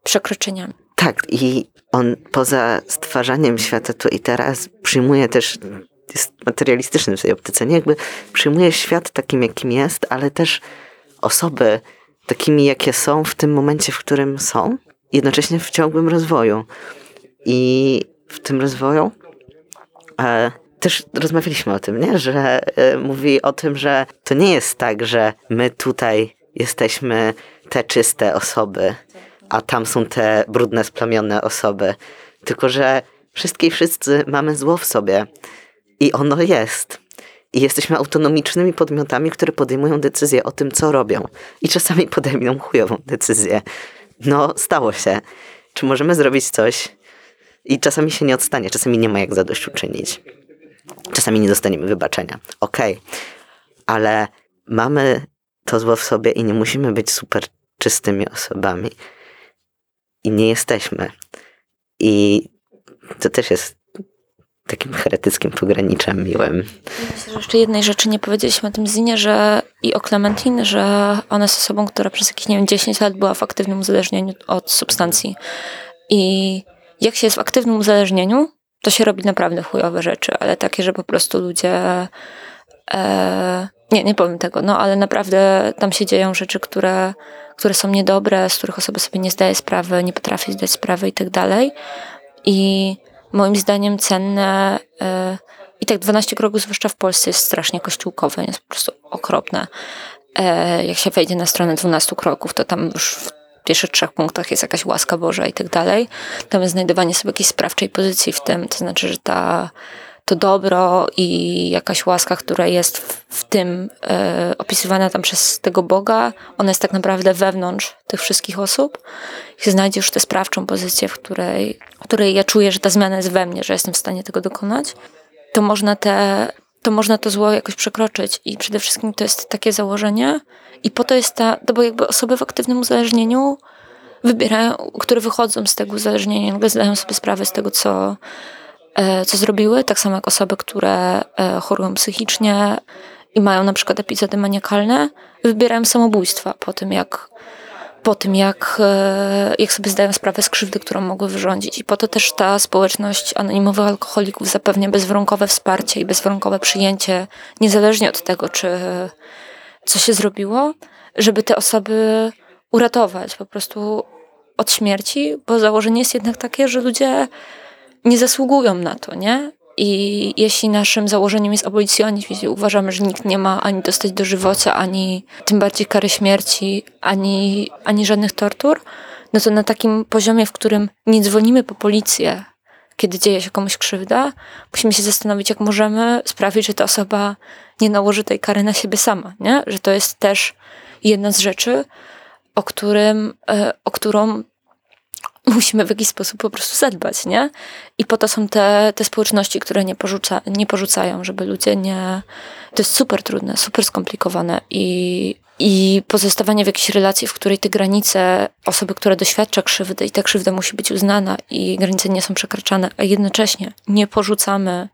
przekroczeniami. Tak, i on poza stwarzaniem świata tu i teraz przyjmuje też, jest materialistyczny w tej optyce, nie? Jakby przyjmuje świat takim, jakim jest, ale też osoby takimi, jakie są w tym momencie, w którym są, jednocześnie w ciągłym rozwoju. I w tym rozwoju e, też rozmawialiśmy o tym, nie? że e, mówi o tym, że to nie jest tak, że my tutaj jesteśmy te czyste osoby, a tam są te brudne, splamione osoby. Tylko, że wszystkie i wszyscy mamy zło w sobie i ono jest. I jesteśmy autonomicznymi podmiotami, które podejmują decyzje o tym, co robią. I czasami podejmują chujową decyzję. No, stało się. Czy możemy zrobić coś? I czasami się nie odstanie, czasami nie ma jak zadośćuczynić. Czasami nie dostaniemy wybaczenia. Okej, ale mamy to zło w sobie i nie musimy być super czystymi osobami. I nie jesteśmy. I to też jest takim heretyckim pograniczem miłym. Myślę, że jeszcze jednej rzeczy nie powiedzieliśmy o tym Zinie, że i o Clementine, że ona jest osobą, która przez jakieś, nie wiem, 10 lat była w aktywnym uzależnieniu od substancji. I jak się jest w aktywnym uzależnieniu, to się robi naprawdę chujowe rzeczy, ale takie, że po prostu ludzie... E, nie, nie powiem tego, no ale naprawdę tam się dzieją rzeczy, które, które są niedobre, z których osoba sobie nie zdaje sprawy, nie potrafi zdać sprawy i tak dalej. I moim zdaniem cenne. e, I tak 12 kroków, zwłaszcza w Polsce, jest strasznie kościółkowe, jest po prostu okropne. E, Jak się wejdzie na stronę 12 kroków, to tam już w pierwszych trzech punktach jest jakaś łaska Boża i tak dalej. Tam jest znajdowanie sobie jakiejś sprawczej pozycji w tym, to znaczy, że ta, to dobro i jakaś łaska, która jest w, w tym e, opisywana tam przez tego Boga, ona jest tak naprawdę wewnątrz tych wszystkich osób. I znajdziesz tę sprawczą pozycję, w której, w której ja czuję, że ta zmiana jest we mnie, że jestem w stanie tego dokonać, to można te, to można to zło jakoś przekroczyć. I przede wszystkim to jest takie założenie. I po to jest ta, no bo jakby osoby w aktywnym uzależnieniu wybierają, które wychodzą z tego uzależnienia, nagle zdają sobie sprawę z tego, co, co zrobiły, tak samo jak osoby, które e, chorują psychicznie i mają na przykład epizody maniakalne, wybierają samobójstwa po tym, jak po tym, jak, e, jak sobie zdają sprawę z krzywdy, którą mogły wyrządzić. I po to też ta społeczność anonimowych alkoholików zapewnia bezwarunkowe wsparcie i bezwarunkowe przyjęcie, niezależnie od tego, czy co się zrobiło, żeby te osoby uratować po prostu od śmierci, bo założenie jest jednak takie, że ludzie nie zasługują na to, nie? I jeśli naszym założeniem jest abolicjonizm, jeśli uważamy, że nikt nie ma ani dostać do ani tym bardziej kary śmierci, ani, ani żadnych tortur, no to na takim poziomie, w którym nie dzwonimy po policję, kiedy dzieje się komuś krzywda, musimy się zastanowić, jak możemy sprawić, że ta osoba nie nałoży tej kary na siebie sama, nie? Że to jest też jedna z rzeczy, o, którym, e, o którą musimy w jakiś sposób po prostu zadbać, nie? I po to są te, te społeczności, które nie, porzuca, nie porzucają, żeby ludzie nie... To jest super trudne, super skomplikowane i, i pozostawanie w jakiejś relacji, w której te granice osoby, która doświadcza krzywdy i ta krzywda musi być uznana i granice nie są przekraczane, a jednocześnie nie porzucamy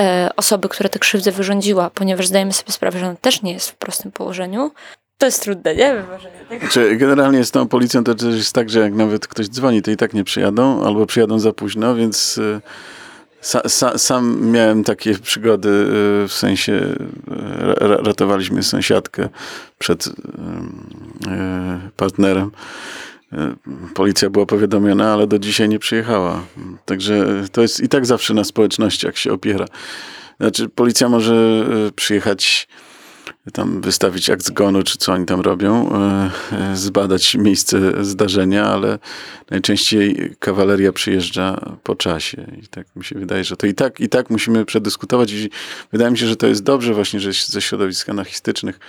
e, osoby, która tę krzywdę wyrządziła, ponieważ zdajemy sobie sprawę, że ona też nie jest w prostym położeniu, to jest trudne, nie? Wyważenie tego. Znaczy, generalnie z tą policją to też jest tak, że jak nawet ktoś dzwoni, to i tak nie przyjadą, albo przyjadą za późno, więc y, sa, sa, sam miałem takie przygody, y, w sensie ra, ratowaliśmy sąsiadkę przed partnerem. Policja była powiadomiona, ale do dzisiaj nie przyjechała. Także to jest i tak zawsze na społecznościach się opiera. Znaczy, policja może przyjechać tam wystawić akt zgonu, czy co oni tam robią, e, e, zbadać miejsce zdarzenia, ale najczęściej kawaleria przyjeżdża po czasie i tak mi się wydaje, że to i tak, i tak musimy przedyskutować i wydaje mi się, że to jest dobrze właśnie, że ze środowisk anarchistycznych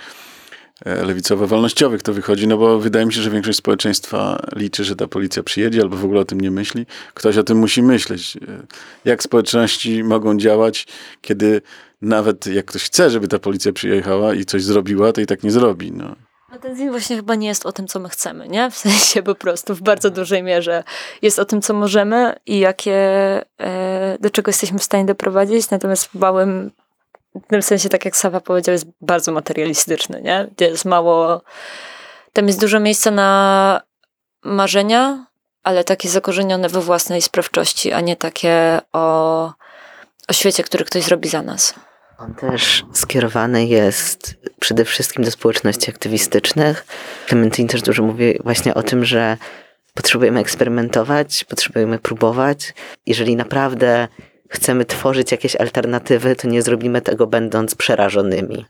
e, lewicowo-wolnościowych to wychodzi, no bo wydaje mi się, że większość społeczeństwa liczy, że ta policja przyjedzie albo w ogóle o tym nie myśli. Ktoś o tym musi myśleć. Jak społeczności mogą działać, kiedy nawet jak ktoś chce, żeby ta policja przyjechała i coś zrobiła, to i tak nie zrobi. No. No ten film właśnie chyba nie jest o tym, co my chcemy, nie? W sensie po prostu w bardzo dużej mierze jest o tym, co możemy i jakie, e, do czego jesteśmy w stanie doprowadzić, natomiast w małym, w tym sensie, tak jak Sawa powiedział, jest bardzo materialistyczny, nie? Jest mało, tam jest dużo miejsca na marzenia, ale takie zakorzenione we własnej sprawczości, a nie takie o, o świecie, który ktoś zrobi za nas. On też skierowany jest przede wszystkim do społeczności aktywistycznych. Clementine też dużo mówi właśnie o tym, że potrzebujemy eksperymentować, potrzebujemy próbować. Jeżeli naprawdę chcemy tworzyć jakieś alternatywy, to nie zrobimy tego będąc przerażonymi.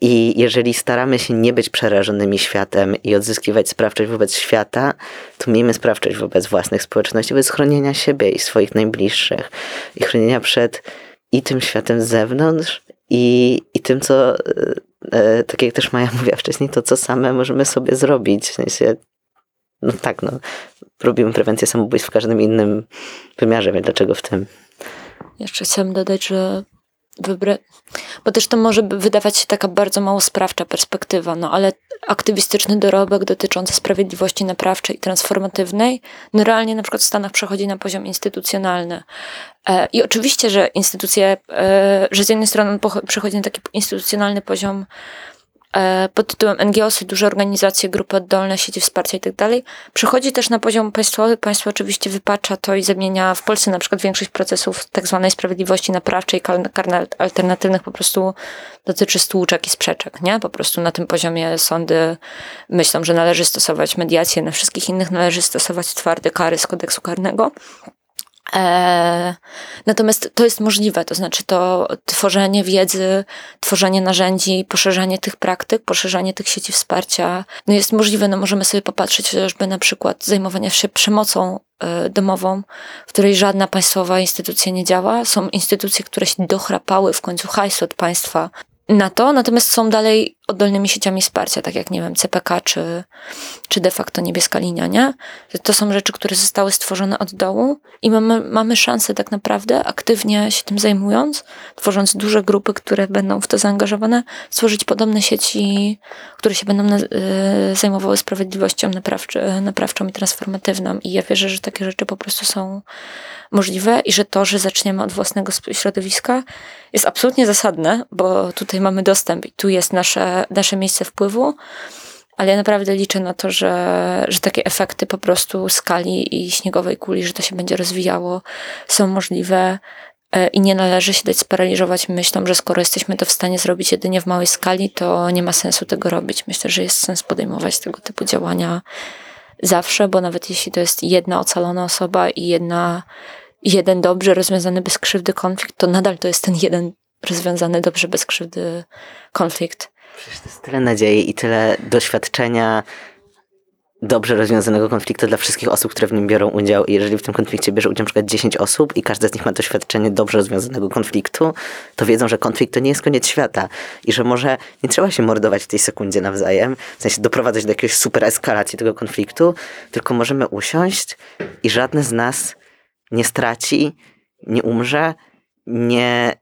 I jeżeli staramy się nie być przerażonymi światem i odzyskiwać sprawczość wobec świata, to miejmy sprawczość wobec własnych społeczności, wobec chronienia siebie i swoich najbliższych i chronienia przed i tym światem z zewnątrz, i, i tym, co, e, e, tak jak też Maja mówiła wcześniej, to co same możemy sobie zrobić. W sensie, no tak, no, robimy prewencję samobójstw w każdym innym wymiarze, więc dlaczego w tym? Jeszcze chciałam dodać, że wybra... Bo też to może wydawać się taka bardzo mało sprawcza perspektywa, no ale aktywistyczny dorobek dotyczący sprawiedliwości naprawczej i transformatywnej, no realnie na przykład w Stanach przechodzi na poziom instytucjonalny. E, I oczywiście, że instytucje, e, że z jednej strony przechodzi na taki instytucjonalny poziom pod tytułem NGOsy, duże organizacje, grupy oddolne, sieci wsparcia i tak. Przechodzi też na poziom państwowy. Państwo oczywiście wypacza to i zamienia w Polsce na przykład większość procesów tak zwanej sprawiedliwości naprawczej, kar alternatywnych po prostu dotyczy stłuczek i sprzeczek, nie? Po prostu na tym poziomie sądy myślą, że należy stosować mediację, na wszystkich innych należy stosować twarde kary z kodeksu karnego. E, natomiast to jest możliwe, to znaczy to tworzenie wiedzy, tworzenie narzędzi, poszerzanie tych praktyk, poszerzanie tych sieci wsparcia no jest możliwe. No możemy sobie popatrzeć chociażby na przykład zajmowania się przemocą e, domową, w której żadna państwowa instytucja nie działa. Są instytucje, które się dochrapały w końcu hajsu od państwa na to, natomiast są dalej oddolnymi sieciami wsparcia, tak jak, nie wiem, CPK czy, czy de facto Niebieska Linia, nie? To są rzeczy, które zostały stworzone od dołu i mamy, mamy szansę tak naprawdę, aktywnie się tym zajmując, tworząc duże grupy, które będą w to zaangażowane, stworzyć podobne sieci, które się będą na, y, zajmowały sprawiedliwością naprawczy, naprawczą i transformatywną. I ja wierzę, że takie rzeczy po prostu są możliwe i że to, że zaczniemy od własnego środowiska jest absolutnie zasadne, bo tutaj mamy dostęp i tu jest nasze, nasze miejsce wpływu, ale ja naprawdę liczę na to, że, że takie efekty po prostu skali i śniegowej kuli, że to się będzie rozwijało, są możliwe e, i nie należy się dać sparaliżować myślą, że skoro jesteśmy to w stanie zrobić jedynie w małej skali, to nie ma sensu tego robić. Myślę, że jest sens podejmować tego typu działania zawsze, bo nawet jeśli to jest jedna ocalona osoba i jedna, jeden dobrze rozwiązany bez krzywdy konflikt, to nadal to jest ten jeden rozwiązany dobrze bez krzywdy konflikt. Przecież to jest tyle nadziei i tyle doświadczenia dobrze rozwiązanego konfliktu dla wszystkich osób, które w nim biorą udział. I jeżeli w tym konflikcie bierze udział przykład 10 osób i każda z nich ma doświadczenie dobrze rozwiązanego konfliktu, to wiedzą, że konflikt to nie jest koniec świata i że może nie trzeba się mordować w tej sekundzie nawzajem, w sensie doprowadzać do jakiejś super eskalacji tego konfliktu, tylko możemy usiąść i żadne z nas nie straci, nie umrze, nie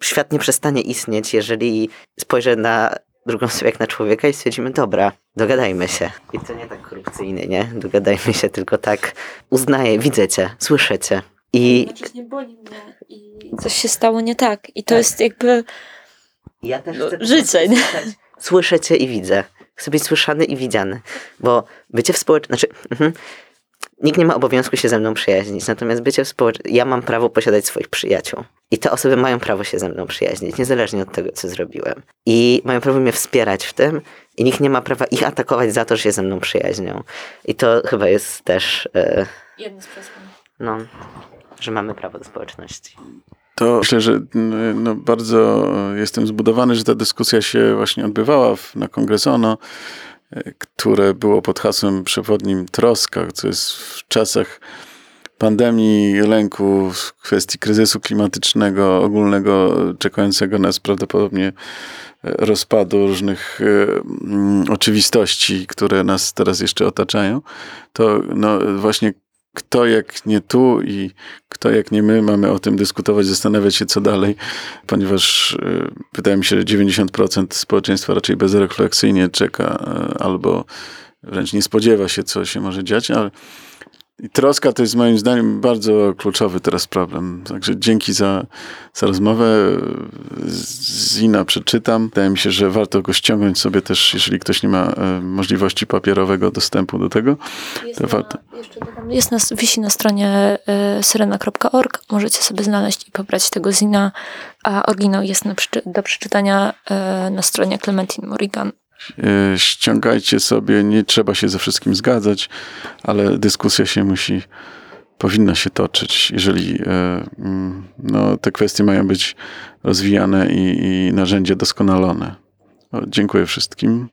świat nie przestanie istnieć, jeżeli spojrzę na drugą osobę jak na człowieka i stwierdzimy, dobra, dogadajmy się. I to nie tak korupcyjnie, nie? Dogadajmy się, tylko tak uznaję, widzę cię, słyszę cię. I nie boli mnie i coś się stało nie tak. I to jest jakby ja też No, chcę życie, nie? Słyszę cię i widzę. Chcę być słyszany i widziany. Bo bycie w społeczeństwie, znaczy, mhm, nikt nie ma obowiązku się ze mną przyjaźnić, natomiast bycie w społeczeństwie, ja mam prawo posiadać swoich przyjaciół. I te osoby mają prawo się ze mną przyjaźnić, niezależnie od tego, co zrobiłem. I mają prawo mnie wspierać w tym i nikt nie ma prawa ich atakować za to, że się ze mną przyjaźnią. I to chyba jest też, e, jedno z przesłań. no, że mamy prawo do społeczności. To myślę, że mm, no, bardzo jestem zbudowany, że ta dyskusja się właśnie odbywała w, na Kongres ONO, e, które było pod hasłem przewodnim troska, co jest w czasach pandemii, lęku, w kwestii kryzysu klimatycznego, ogólnego, czekającego nas prawdopodobnie e, rozpadu różnych e, mm, oczywistości, które nas teraz jeszcze otaczają, to no, właśnie kto jak nie tu i kto jak nie my mamy o tym dyskutować, zastanawiać się co dalej, ponieważ y, wydaje mi się, że 90% społeczeństwa raczej bezrefleksyjnie czeka y, albo wręcz nie spodziewa się, co się może dziać, ale i troska to jest moim zdaniem bardzo kluczowy teraz problem. Także dzięki za, za rozmowę. Zina przeczytam. Wydaje mi się, że warto go ściągnąć sobie też, jeżeli ktoś nie ma y, możliwości papierowego dostępu do tego. Jest, To na, warto. jeszcze dodam, jest na, wisi na stronie y, syrena.org. Możecie sobie znaleźć i pobrać tego zina, a oryginał jest na, do przeczytania y, na stronie Clementine Morrigan. E, ściągajcie sobie, nie trzeba się ze wszystkim zgadzać, ale dyskusja się musi, powinna się toczyć, jeżeli e, mm, no, te kwestie mają być rozwijane i, i narzędzia doskonalone. Dziękuję wszystkim.